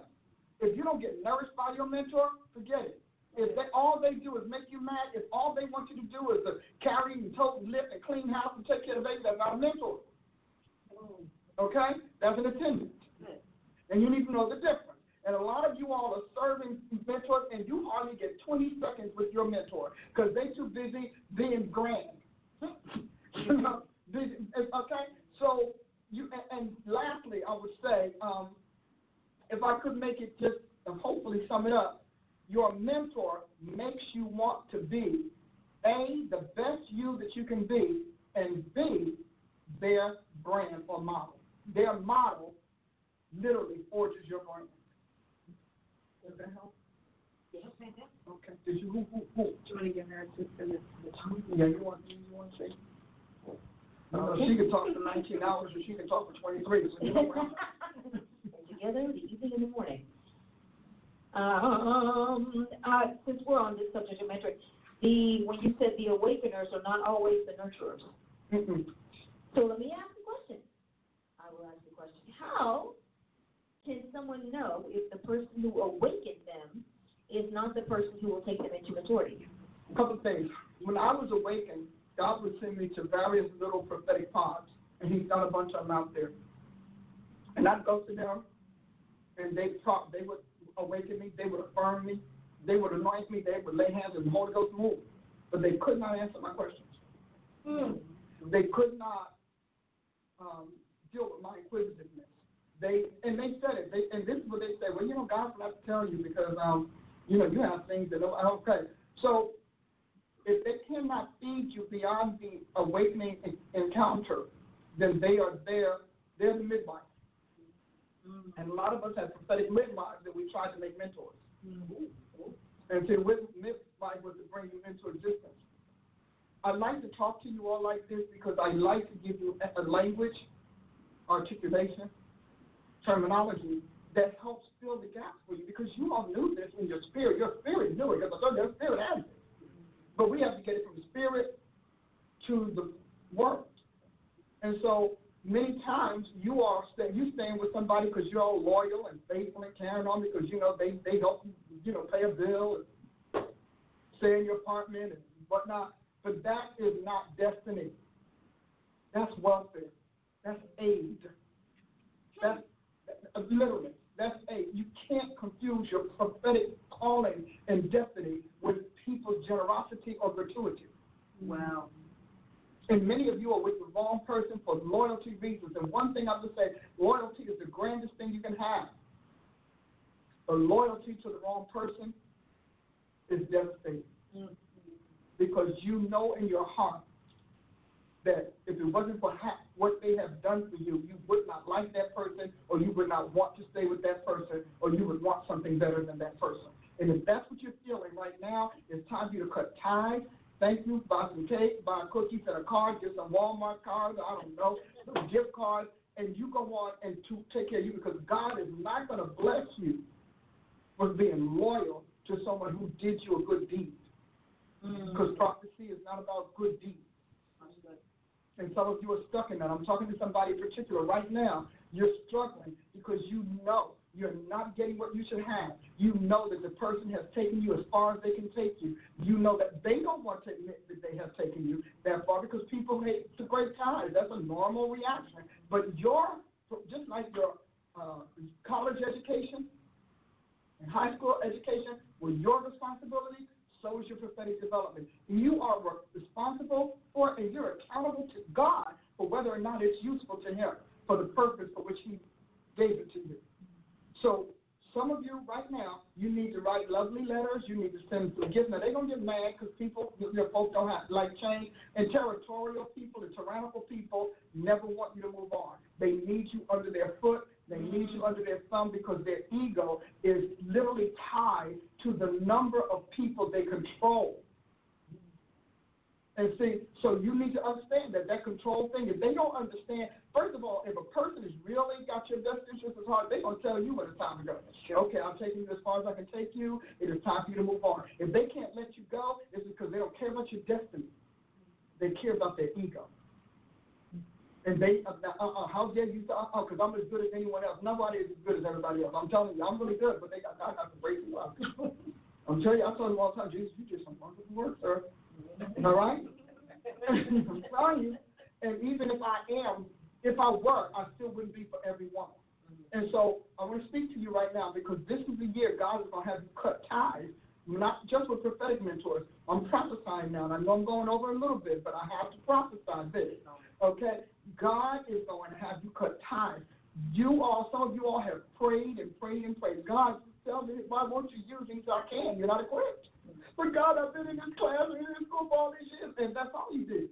If you don't get nourished by your mentor, forget it. If they, all they do is make you mad, if all they want you to do is to carry and tote and lift and clean house and take care of baby, that's not a mentor. Okay? That's an attendant. And you need to know the difference. And a lot of you all are serving mentors, and you hardly get 20 seconds with your mentor because they're too busy being grand. okay? So you and, and lastly, I would say, um, if I could make it just hopefully sum it up, your mentor makes you want to be a the best you that you can be, and b their brand or model. Their model literally forges your brand. Does that help? Yes. Okay. Did you who who who? Do you want to give her just the, the time? Yeah, you want you want to say? Uh, she can talk for 19 hours, or she can talk for 23. So Together, the evening and the morning. Um, uh, since we're on this subject of metric, the when you said the awakeners are not always the nurturers. Mm-mm. So let me ask a question. I will ask the question: How can someone know if the person who awakened them is not the person who will take them into maturity? A couple of things. When I was awakened, God would send me to various little prophetic pods, and He's got a bunch of them out there. And I'd go to them, and they talk. They would awaken me. They would affirm me. They would anoint me. They would lay hands, and the Holy Ghost moved. But they could not answer my questions. Mm. They could not um, deal with my inquisitiveness. They and they said it. They, and this is what they say. Well, you know, God have to tell you because um, you know, you have things that okay. So if they cannot feed you beyond the awakening encounter, then they are there. They're the midwives. Mm-hmm. And a lot of us have prophetic midwives that we try to make mentors. Mm-hmm. And to midwife was to bring you into existence. I like to talk to you all like this because I like to give you a language, articulation, terminology that helps fill the gaps for you because you all knew this in your spirit. Your spirit knew it because your spirit has it. But we have to get it from the spirit to the word. And so many times you are stay, you staying with somebody because you're all loyal and faithful and caring on because you know they they help you you know pay a bill and stay in your apartment and whatnot. But that is not destiny. That's welfare. That's aid. That's literally that's aid. You can't confuse your prophetic calling and destiny with people's generosity or gratuity. Wow. And many of you are with the wrong person for loyalty reasons. And one thing I would say, loyalty is the grandest thing you can have. But loyalty to the wrong person is devastating. Mm-hmm. Because you know in your heart that if it wasn't for ha- what they have done for you, you would not like that person, or you would not want to stay with that person, or you would want something better than that person. And if that's what you're feeling right now, it's time for you to cut ties. Thank you. Buy some cake, buy cookies and a card, get some Walmart cards, I don't know, some gift cards, and you go on and to take care of you because God is not going to bless you for being loyal to someone who did you a good deed. Because mm. prophecy is not about good deeds. And some of you are stuck in that. I'm talking to somebody in particular right now. You're struggling because you know you're not getting what you should have. You know that the person has taken you as far as they can take you. You know that they don't want to admit that they have taken you that far because people hate the great ties. That's a normal reaction. But your, just like your uh, college education and high school education were your responsibility, so is your prophetic development. You are responsible for and you're accountable to God for whether or not it's useful to Him for the purpose for which He gave it to you. So some of you right now, you need to write lovely letters. You need to send gifts. Now they're gonna get mad because people, your folks don't have like change. And territorial people, and tyrannical people, never want you to move on. They need you under their foot. They need you under their thumb because their ego is literally tied to the number of people they control. And see, so you need to understand that that control thing, if they don't understand, first of all, if a person is really got your best interest at heart, they're going to tell you when it's time to go. Okay, I'm taking you as far as I can take you. It is time for you to move on. If they can't let you go, it's because they don't care about your destiny. They care about their ego. And they, uh, uh, how dare you, uh, because uh, I'm as good as anyone else. Nobody is as good as everybody else. I'm telling you, I'm really good, but they got, I got to break you up. I'm telling you, I tell them all the time, Jesus, you did some wonderful work, sir. All right? I'm telling you. And even if I am, if I were, I still wouldn't be for everyone. Mm-hmm. And so I want to speak to you right now because this is the year God is going to have you cut ties, not just with prophetic mentors. I'm prophesying now, and I know I'm going over a little bit, but I have to prophesy this. Okay? God is going to have you cut ties. You all, some of you all have prayed and prayed and prayed. God, tell me, why won't you use me so I can? You're not equipped. But God, I've been in this class and in this for all these years, and that's all you did.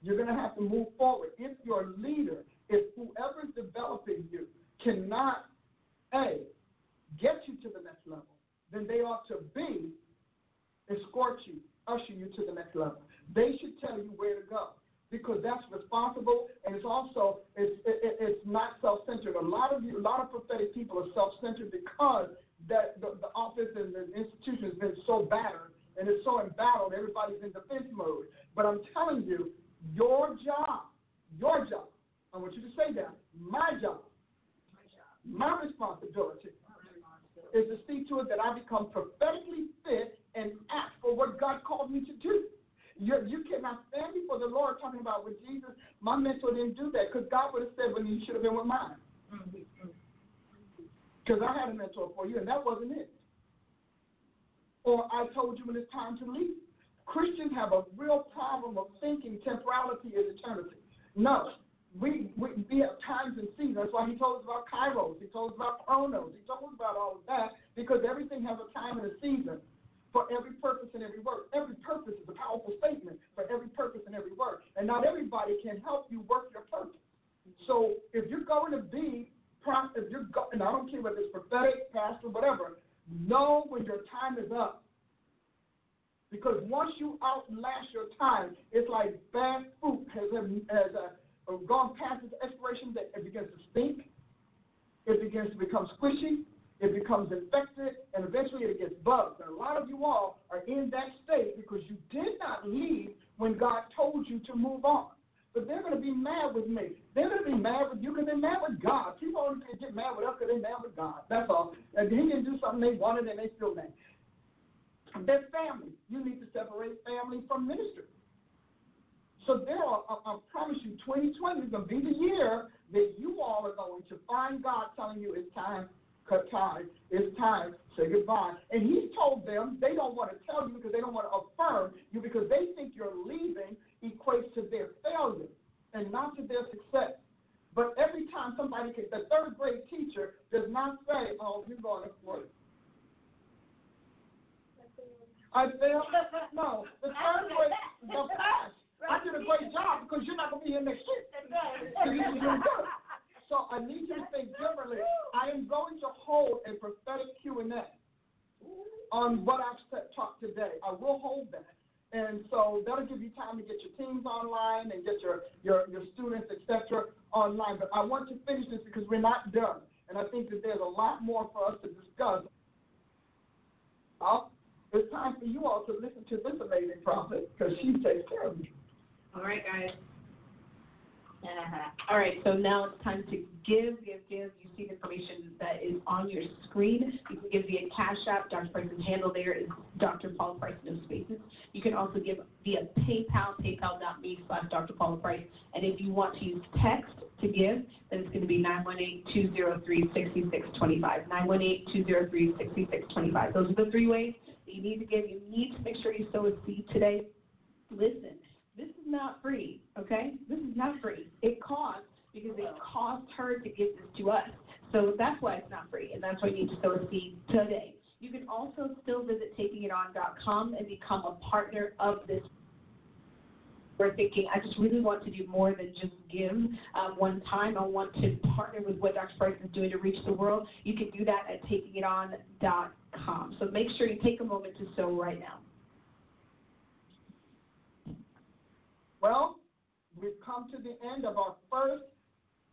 You're going to have to move forward. If your leader, if whoever's developing you cannot, A, get you to the next level, then they ought to B, escort you, usher you to the next level. They should tell you where to go because that's responsible and it's also it's it, it's not self-centered. A lot of you, a lot of prophetic people are self-centered because that the, the office and the institution has been so battered and it's so embattled, everybody's in defense mode. But I'm telling you, your job, your job, I want you to say that, my job, my responsibility is to see to it that I become prophetically fit and act for what God called me to do. You, you cannot stand before the Lord talking about with Jesus, my mentor didn't do that because God would have said, well, you should have been with mine. Mm-hmm. Because I had a mentor for you, and that wasn't it. Or I told you when it's time to leave. Christians have a real problem of thinking temporality is eternity. No, we, we, we have times and seasons. That's why he told us about kairos. He told us about chronos. He told us about all of that because everything has a time and a season for every purpose and every word. Every purpose is a powerful statement for every purpose and every word. And not everybody can help you work your purpose. So if you're going to be, if you're and I don't care whether it's prophetic, pastor, whatever, know when your time is up. Because once you outlast your time, it's like bad fruit has, has a uh, gone past its expiration date. It begins to stink. It begins to become squishy. It becomes infected, and eventually it gets bugs. And a lot of you all are in that state because you did not leave when God told you to move on. But they're going to be mad with me. They're going to be mad with you because they're mad with God. People only get mad with us because they're mad with God. That's all. And he didn't do something they wanted and they still mad. Their family. You need to separate family from ministry. So there are, I, I promise you, 2020 is going to be the year that you all are going to find God telling you it's time, cut ties, it's time, say goodbye. And He's told them they don't want to tell you because they don't want to affirm you because they think you're leaving equates to their failure and not to their success. But every time somebody, can, the third grade teacher does not say, oh, you're going to work. I failed. No, the third grade, the pass. I did a great job because you're not going to be here next year. so I need you to think differently. I am going to hold a prophetic Q&A on what I've taught today. I will hold that. And so that'll give you time to get your teams online and get your, your, your students, etc., online. But I want to finish this because we're not done. And I think that there's a lot more for us to discuss. Well, it's time for you all to listen to this amazing prophet because she takes care of you. All right, guys. Uh-huh. All right, so now it's time to give, give, give. You see the information that is on your screen. You can give via Cash App. Dr. Price's handle there is Dr. Paula Price, no spaces. You can also give via PayPal, paypal.me slash Dr. Paula Price. And if you want to use text to give, then it's going to be 918-203-6625. 918-203-6625. Those are the three ways that you need to give. You need to make sure you sow a seed today. Listen, this is not free, okay? This is not free. It costs because it cost her to give this to us. So that's why it's not free, and that's why you need to sow a seed today. You can also still visit takingiton.com and become a partner of this. We're thinking, I just really want to do more than just give um, one time. I want to partner with what Dr. Price is doing to reach the world. You can do that at takingiton.com. So make sure you take a moment to sow right now. Well, we've come to the end of our first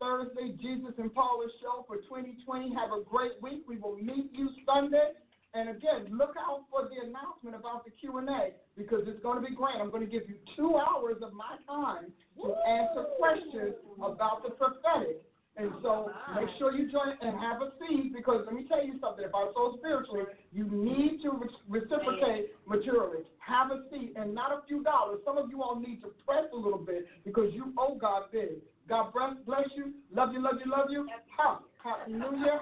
Thursday Jesus and Paula show for 2020. Have a great week. We will meet you Sunday. And again, look out for the announcement about the Q&A because it's going to be great. I'm going to give you two hours of my time to answer questions about the prophetic. And so make sure you join and have a seed because let me tell you something. If I sow spiritually, you need to reciprocate materially. Have a seed and not a few dollars. Some of you all need to press a little bit because you owe God big. God bless you. Love you, love you, love you. Hallelujah.